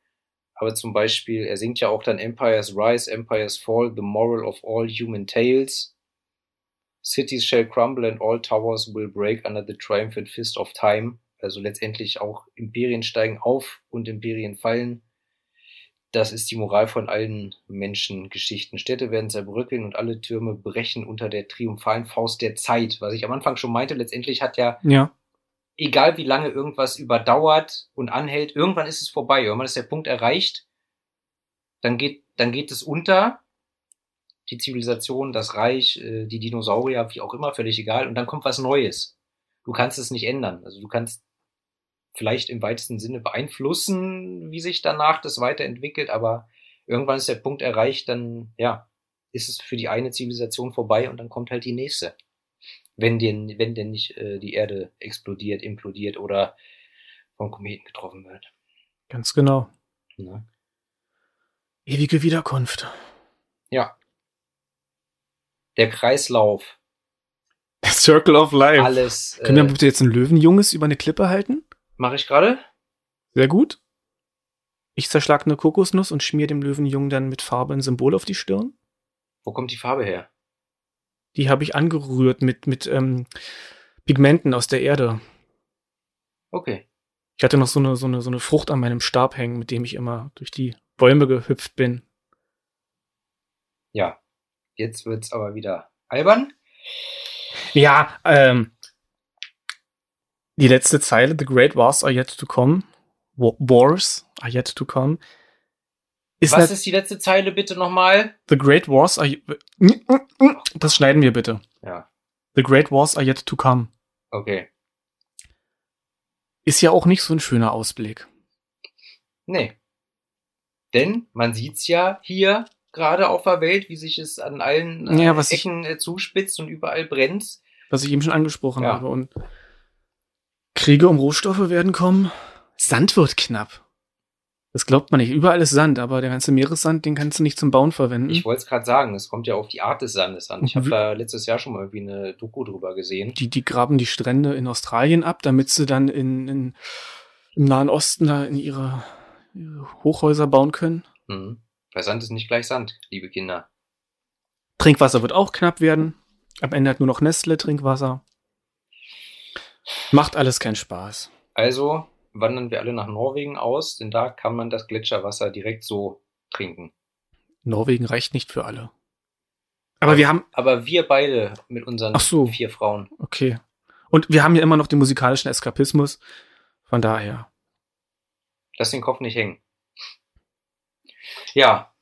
Aber zum Beispiel, er singt ja auch dann Empires Rise, Empires Fall, The Moral of All Human Tales. Cities shall crumble and all towers will break under the triumphant fist of time. Also letztendlich auch Imperien steigen auf und Imperien fallen. Das ist die Moral von allen Menschengeschichten. Städte werden zerbröckeln und alle Türme brechen unter der triumphalen Faust der Zeit. Was ich am Anfang schon meinte, letztendlich hat ja, Ja. Egal wie lange irgendwas überdauert und anhält, irgendwann ist es vorbei. Irgendwann ist der Punkt erreicht, dann geht, dann geht es unter. Die Zivilisation, das Reich, äh, die Dinosaurier, wie auch immer, völlig egal. Und dann kommt was Neues. Du kannst es nicht ändern. Also du kannst vielleicht im weitesten Sinne beeinflussen, wie sich danach das weiterentwickelt, aber irgendwann ist der Punkt erreicht, dann, ja, ist es für die eine Zivilisation vorbei und dann kommt halt die nächste. Wenn denn, wenn denn nicht äh, die Erde explodiert, implodiert oder vom Kometen getroffen wird. Ganz genau. Ne? Ewige Wiederkunft. Ja. Der Kreislauf, The Circle of Life. alles Können wir äh, bitte jetzt ein Löwenjunges über eine Klippe halten? mache ich gerade. Sehr gut. Ich zerschlag eine Kokosnuss und schmier dem Löwenjungen dann mit Farbe ein Symbol auf die Stirn. Wo kommt die Farbe her? Die habe ich angerührt mit, mit ähm, Pigmenten aus der Erde. Okay. Ich hatte noch so eine, so, eine, so eine Frucht an meinem Stab hängen, mit dem ich immer durch die Bäume gehüpft bin. Ja. Jetzt wird's aber wieder albern. Ja, ähm, die letzte Zeile, The Great Wars are yet to come. Wa- Wars are yet to come. Ist Was ist die letzte Zeile bitte nochmal? The Great Wars are. Das schneiden wir bitte. Ja. The Great Wars are yet to come. Okay. Ist ja auch nicht so ein schöner Ausblick. Nee. Denn man sieht's ja hier gerade auf der Welt, wie sich es an allen äh, Ja, was ich- Ecken äh, zuspitzt und überall brennt. Was ich eben schon angesprochen Ja. habe. Und Kriege um Rohstoffe werden kommen. Sand wird knapp. Das glaubt man nicht. Überall ist Sand, aber der ganze Meeressand, den kannst du nicht zum Bauen verwenden. Ich wollte es gerade sagen, es kommt ja auf die Art des Sandes an. Ich habe da letztes Jahr schon mal irgendwie eine Doku drüber gesehen. die, die graben die Strände in Australien ab, damit sie dann in, in, im Nahen Osten da in ihre, ihre Hochhäuser bauen können. Mhm. Weil Sand ist nicht gleich Sand, liebe Kinder. Trinkwasser wird auch knapp werden. Am Ende hat nur noch Nestle Trinkwasser. Macht alles keinen Spaß. Also wandern wir alle nach Norwegen aus, denn da kann man das Gletscherwasser direkt so trinken. Norwegen reicht nicht für alle. Aber wir haben, Aber wir beide mit unseren Ach so. vier Frauen. okay. Und wir haben ja immer noch den musikalischen Eskapismus. Von daher. Lass den Kopf nicht hängen. Ja,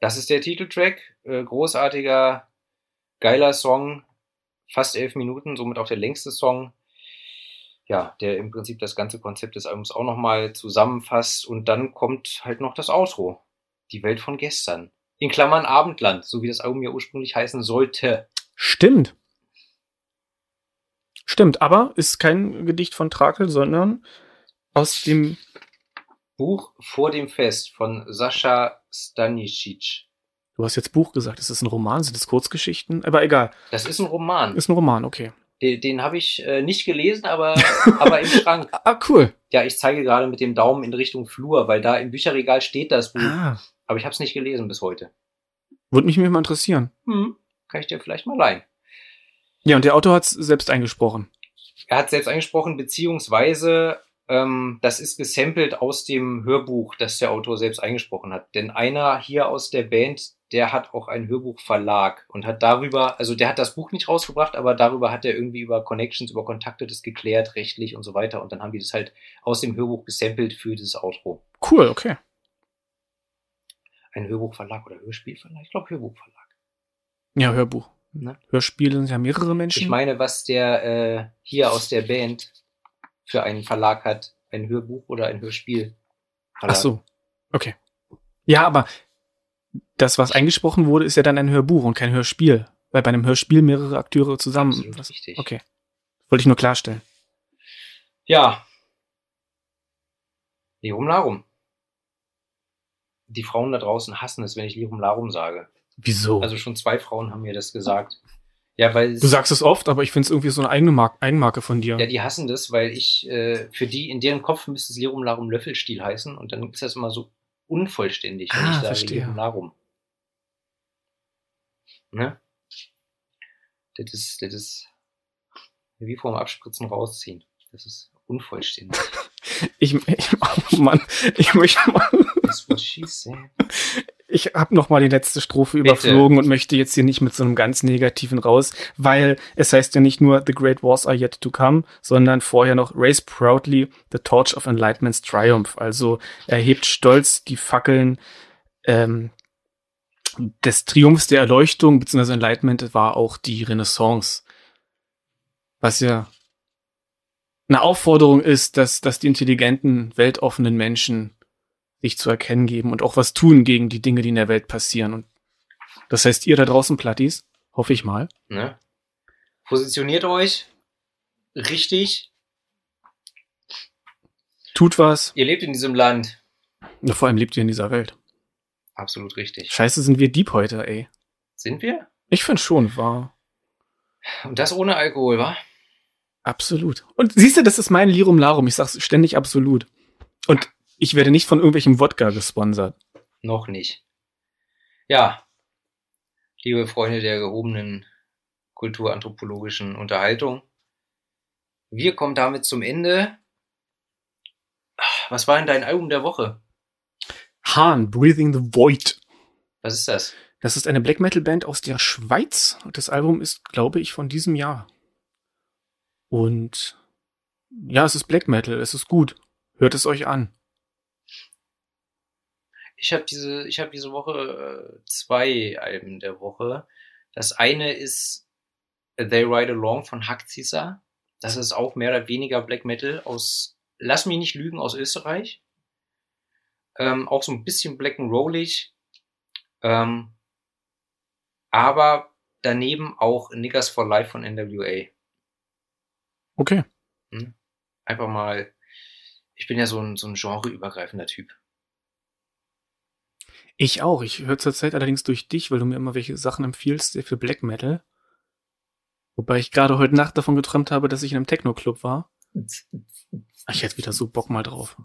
das ist der Titeltrack. Äh, großartiger, geiler Song. Fast elf Minuten, somit auch der längste Song. Ja, der im Prinzip das ganze Konzept des Albums auch nochmal zusammenfasst. Und dann kommt halt noch das Outro. Die Welt von gestern. In Klammern Abendland, so wie das Album ja ursprünglich heißen sollte. Stimmt. Stimmt, aber ist kein Gedicht von Trakel, sondern aus dem Buch Vor dem Fest von Sascha Stanisic. Du hast jetzt Buch gesagt. Ist das ein Roman? Sind das Kurzgeschichten? Aber egal. Das ist ein Roman. Ist ein Roman, okay. Den, den habe ich äh, nicht gelesen, aber, aber im Schrank. Ah, cool. Ja, ich zeige gerade mit dem Daumen in Richtung Flur, weil da im Bücherregal steht das Buch. Ah. Aber ich habe es nicht gelesen bis heute. Würde mich mal interessieren. Hm, kann ich dir vielleicht mal leihen. Ja, und der Autor hat es selbst eingesprochen. Er hat selbst angesprochen, beziehungsweise ähm, das ist gesampelt aus dem Hörbuch, das der Autor selbst eingesprochen hat. Denn einer hier aus der Band, der hat auch einen Hörbuchverlag und hat darüber, also der hat das Buch nicht rausgebracht, aber darüber hat er irgendwie über Connections, über Kontakte das geklärt, rechtlich und so weiter. Und dann haben die das halt aus dem Hörbuch gesampelt für dieses Outro. Cool, okay. Ein Hörbuchverlag oder Hörspielverlag? Ich glaube Hörbuchverlag. Ja, Hörbuch. Ne? Hörspiele sind ja mehrere Menschen. Ich meine, was der äh, hier aus der Band für einen Verlag hat, ein Hörbuch oder ein Hörspiel. Ach so. Okay. Ja, aber das, was eingesprochen wurde, ist ja dann ein Hörbuch und kein Hörspiel. Weil bei einem Hörspiel mehrere Akteure zusammen. Absolut was, richtig. okay. Wollte ich nur klarstellen. Ja. Lirum Larum. Die Frauen da draußen hassen es, wenn ich Lirum Larum sage. Wieso? Also schon zwei Frauen haben mir das gesagt. Ja, weil Du sagst es oft, aber ich finde es irgendwie so eine eigene Mark Eigenmarke von dir. Ja, die hassen das, weil ich, äh, für die, in deren Kopf müsste es Lirum Larum Löffelstiel heißen und dann ist das immer so unvollständig, wenn Ah, ich sage verstehe. Lirum Larum. Ne? Das ist, das ist wie vorm Abspritzen rausziehen. Das ist unvollständig. Ich, ich oh Mann, ich möchte mal, That's what she said. ich habe noch mal die letzte Strophe Bitte. überflogen und möchte jetzt hier nicht mit so einem ganz negativen raus, weil es heißt ja nicht nur The Great Wars are yet to come, sondern vorher noch Raise proudly the torch of enlightenment's triumph. Also er hebt stolz die Fackeln ähm, des Triumphs der Erleuchtung, beziehungsweise Enlightenment war auch die Renaissance. Was ja eine Aufforderung ist, dass, dass die intelligenten, weltoffenen Menschen sich zu erkennen geben und auch was tun gegen die Dinge, die in der Welt passieren. Und das heißt, ihr da draußen, Plattis, hoffe ich mal. Ne? Positioniert euch richtig. Tut was. Ihr lebt in diesem Land. Ja, vor allem lebt ihr in dieser Welt. Absolut richtig. Scheiße, sind wir deep heute, ey. Sind wir? Ich finde schon, war Und das ohne Alkohol, wa? absolut. Und siehst du, das ist mein Lirum Larum. Ich sag's ständig absolut. Und ich werde nicht von irgendwelchem Wodka gesponsert. Noch nicht. Ja, liebe Freunde der gehobenen kulturanthropologischen Unterhaltung, wir kommen damit zum Ende. Was war denn dein Album der Woche? Hahn, Breathing the Void. Was ist das? Das ist eine Black Metal Band aus der Schweiz. Und das Album ist, glaube ich, von diesem Jahr. Und ja, es ist Black Metal. Es ist gut. Hört es euch an. Ich habe diese, ich habe diese Woche äh, zwei Alben der Woche. Das eine ist They Ride Along von Hack Caesar. Das ist auch mehr oder weniger Black Metal aus, lass mich nicht lügen, aus Österreich. Ähm, auch so ein bisschen Black and Rollig. Ähm, aber daneben auch Niggas for Life von NWA. Okay. Einfach mal, ich bin ja so ein, so ein genreübergreifender Typ. Ich auch. Ich höre zurzeit allerdings durch dich, weil du mir immer welche Sachen empfiehlst für Black Metal. Wobei ich gerade heute Nacht davon geträumt habe, dass ich in einem Techno-Club war. Ach, Ich hätte wieder so Bock mal drauf.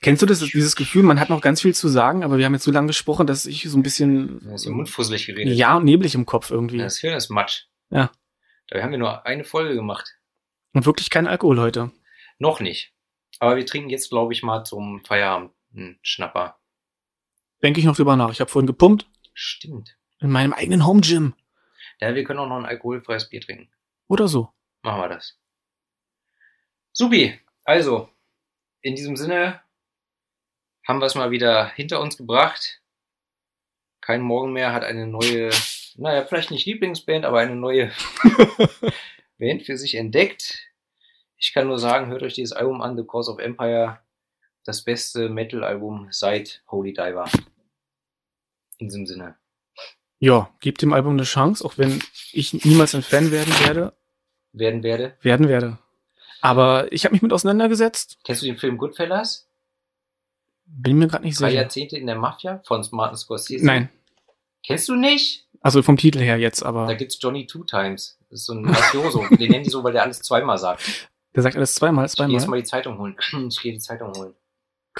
Kennst du das, dieses Gefühl, man hat noch ganz viel zu sagen, aber wir haben jetzt so lange gesprochen, dass ich so ein bisschen Da ist im Mund fusselig geredet. ja und neblig im Kopf irgendwie. Das Hirn ist Matsch. Ja. Da haben wir nur eine Folge gemacht. Und wirklich kein Alkohol heute. Noch nicht. Aber wir trinken jetzt, glaube ich, mal zum Feierabend einen Schnapper. Denke ich noch drüber nach. Ich habe vorhin gepumpt Stimmt. in meinem eigenen Home Gym. Ja, wir können auch noch ein alkoholfreies Bier trinken. Oder so. Machen wir das. Supi. Also, in diesem Sinne haben wir es mal wieder hinter uns gebracht. Kein Morgen mehr hat eine neue, naja, vielleicht nicht Lieblingsband, aber eine neue Band für sich entdeckt. Ich kann nur sagen, hört euch dieses Album an, The Cause of Empire. Das beste Metal-Album seit Holy Diver. In diesem Sinne. Ja, gebt dem Album eine Chance, auch wenn ich niemals ein Fan werden werde. Werden werde. Werden werde. Aber ich habe mich mit auseinandergesetzt. Kennst du den Film Goodfellas? Bin mir gerade nicht Drei sicher. Jahrzehnte in der Mafia von Martin Scorsese. Nein. Kennst du nicht? Also vom Titel her jetzt, Da aber gibt's Johnny Two Times. Das ist so ein Mafioso. Den nennen die so, weil der alles zweimal sagt. der sagt alles zweimal, Ich gehe jetzt zweimal. mal die Zeitung holen. Ich gehe die Zeitung holen.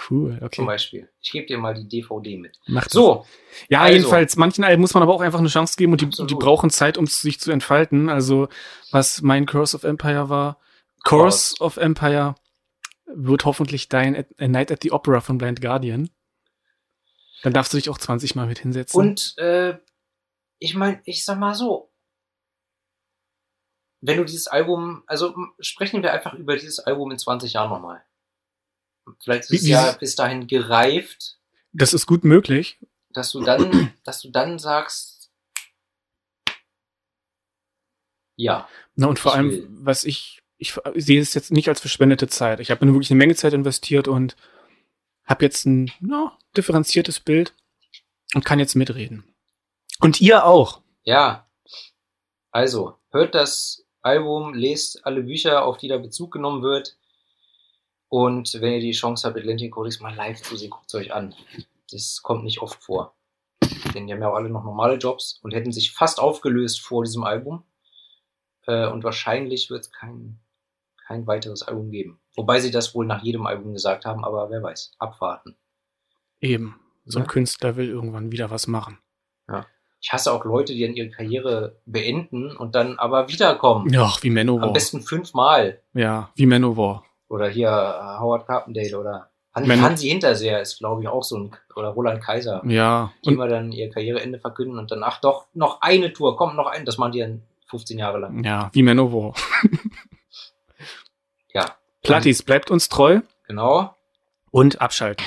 Cool, Zum okay. Beispiel. Ich gebe dir mal die DVD mit. Macht das. So, Ja, Also. jedenfalls, manchen Alben muss man aber auch einfach eine Chance geben und die, Absolut. die brauchen Zeit, um sich zu entfalten. Also, was mein Curse of Empire war, Curse of Empire wird hoffentlich dein A Night at the Opera von Blind Guardian. Dann darfst du dich auch 20 Mal mit hinsetzen. und äh, ich meine, ich sag mal so. Wenn du dieses Album, also sprechen wir einfach über dieses Album in 20 Jahren nochmal. Vielleicht ist Wie- es ja bis dahin gereift, das ist gut möglich. dass du dann, dass du dann sagst, ja, Na, und vor allem, will. was ich, ich sehe es jetzt nicht als verschwendete Zeit. Ich habe nur wirklich eine Menge Zeit investiert und habe jetzt ein ja, differenziertes Bild und kann jetzt mitreden. Und ihr auch. Ja. Also, hört das Album, lest alle Bücher, auf die da Bezug genommen wird. Und wenn ihr die Chance habt, Atlantic Codex mal live zu sehen, guckt es euch an. Das kommt nicht oft vor. denn die haben ja auch alle noch normale Jobs und hätten sich fast aufgelöst vor diesem Album. Äh, und wahrscheinlich wird es kein, kein weiteres Album geben. Wobei sie das wohl nach jedem Album gesagt haben, aber wer weiß, abwarten. Eben. So ein Ja. Künstler will irgendwann wieder was machen. Ich hasse auch Leute, die dann ihre Karriere beenden und dann aber wiederkommen. Ja, wie Am Manowar. besten fünfmal. Ja, wie Manowar. Oder hier äh, Howard Carpendale oder Han Man- Hansi Hinterseher ist, glaube ich, auch so ein, oder Roland Kaiser, Ja. die immer dann ihr Karriereende verkünden und dann, ach doch, noch eine Tour, kommt noch ein, das machen die dann 15 Jahre lang. ja, wie Manowar. Ja, Plattis, bleibt uns treu genau. und abschalten.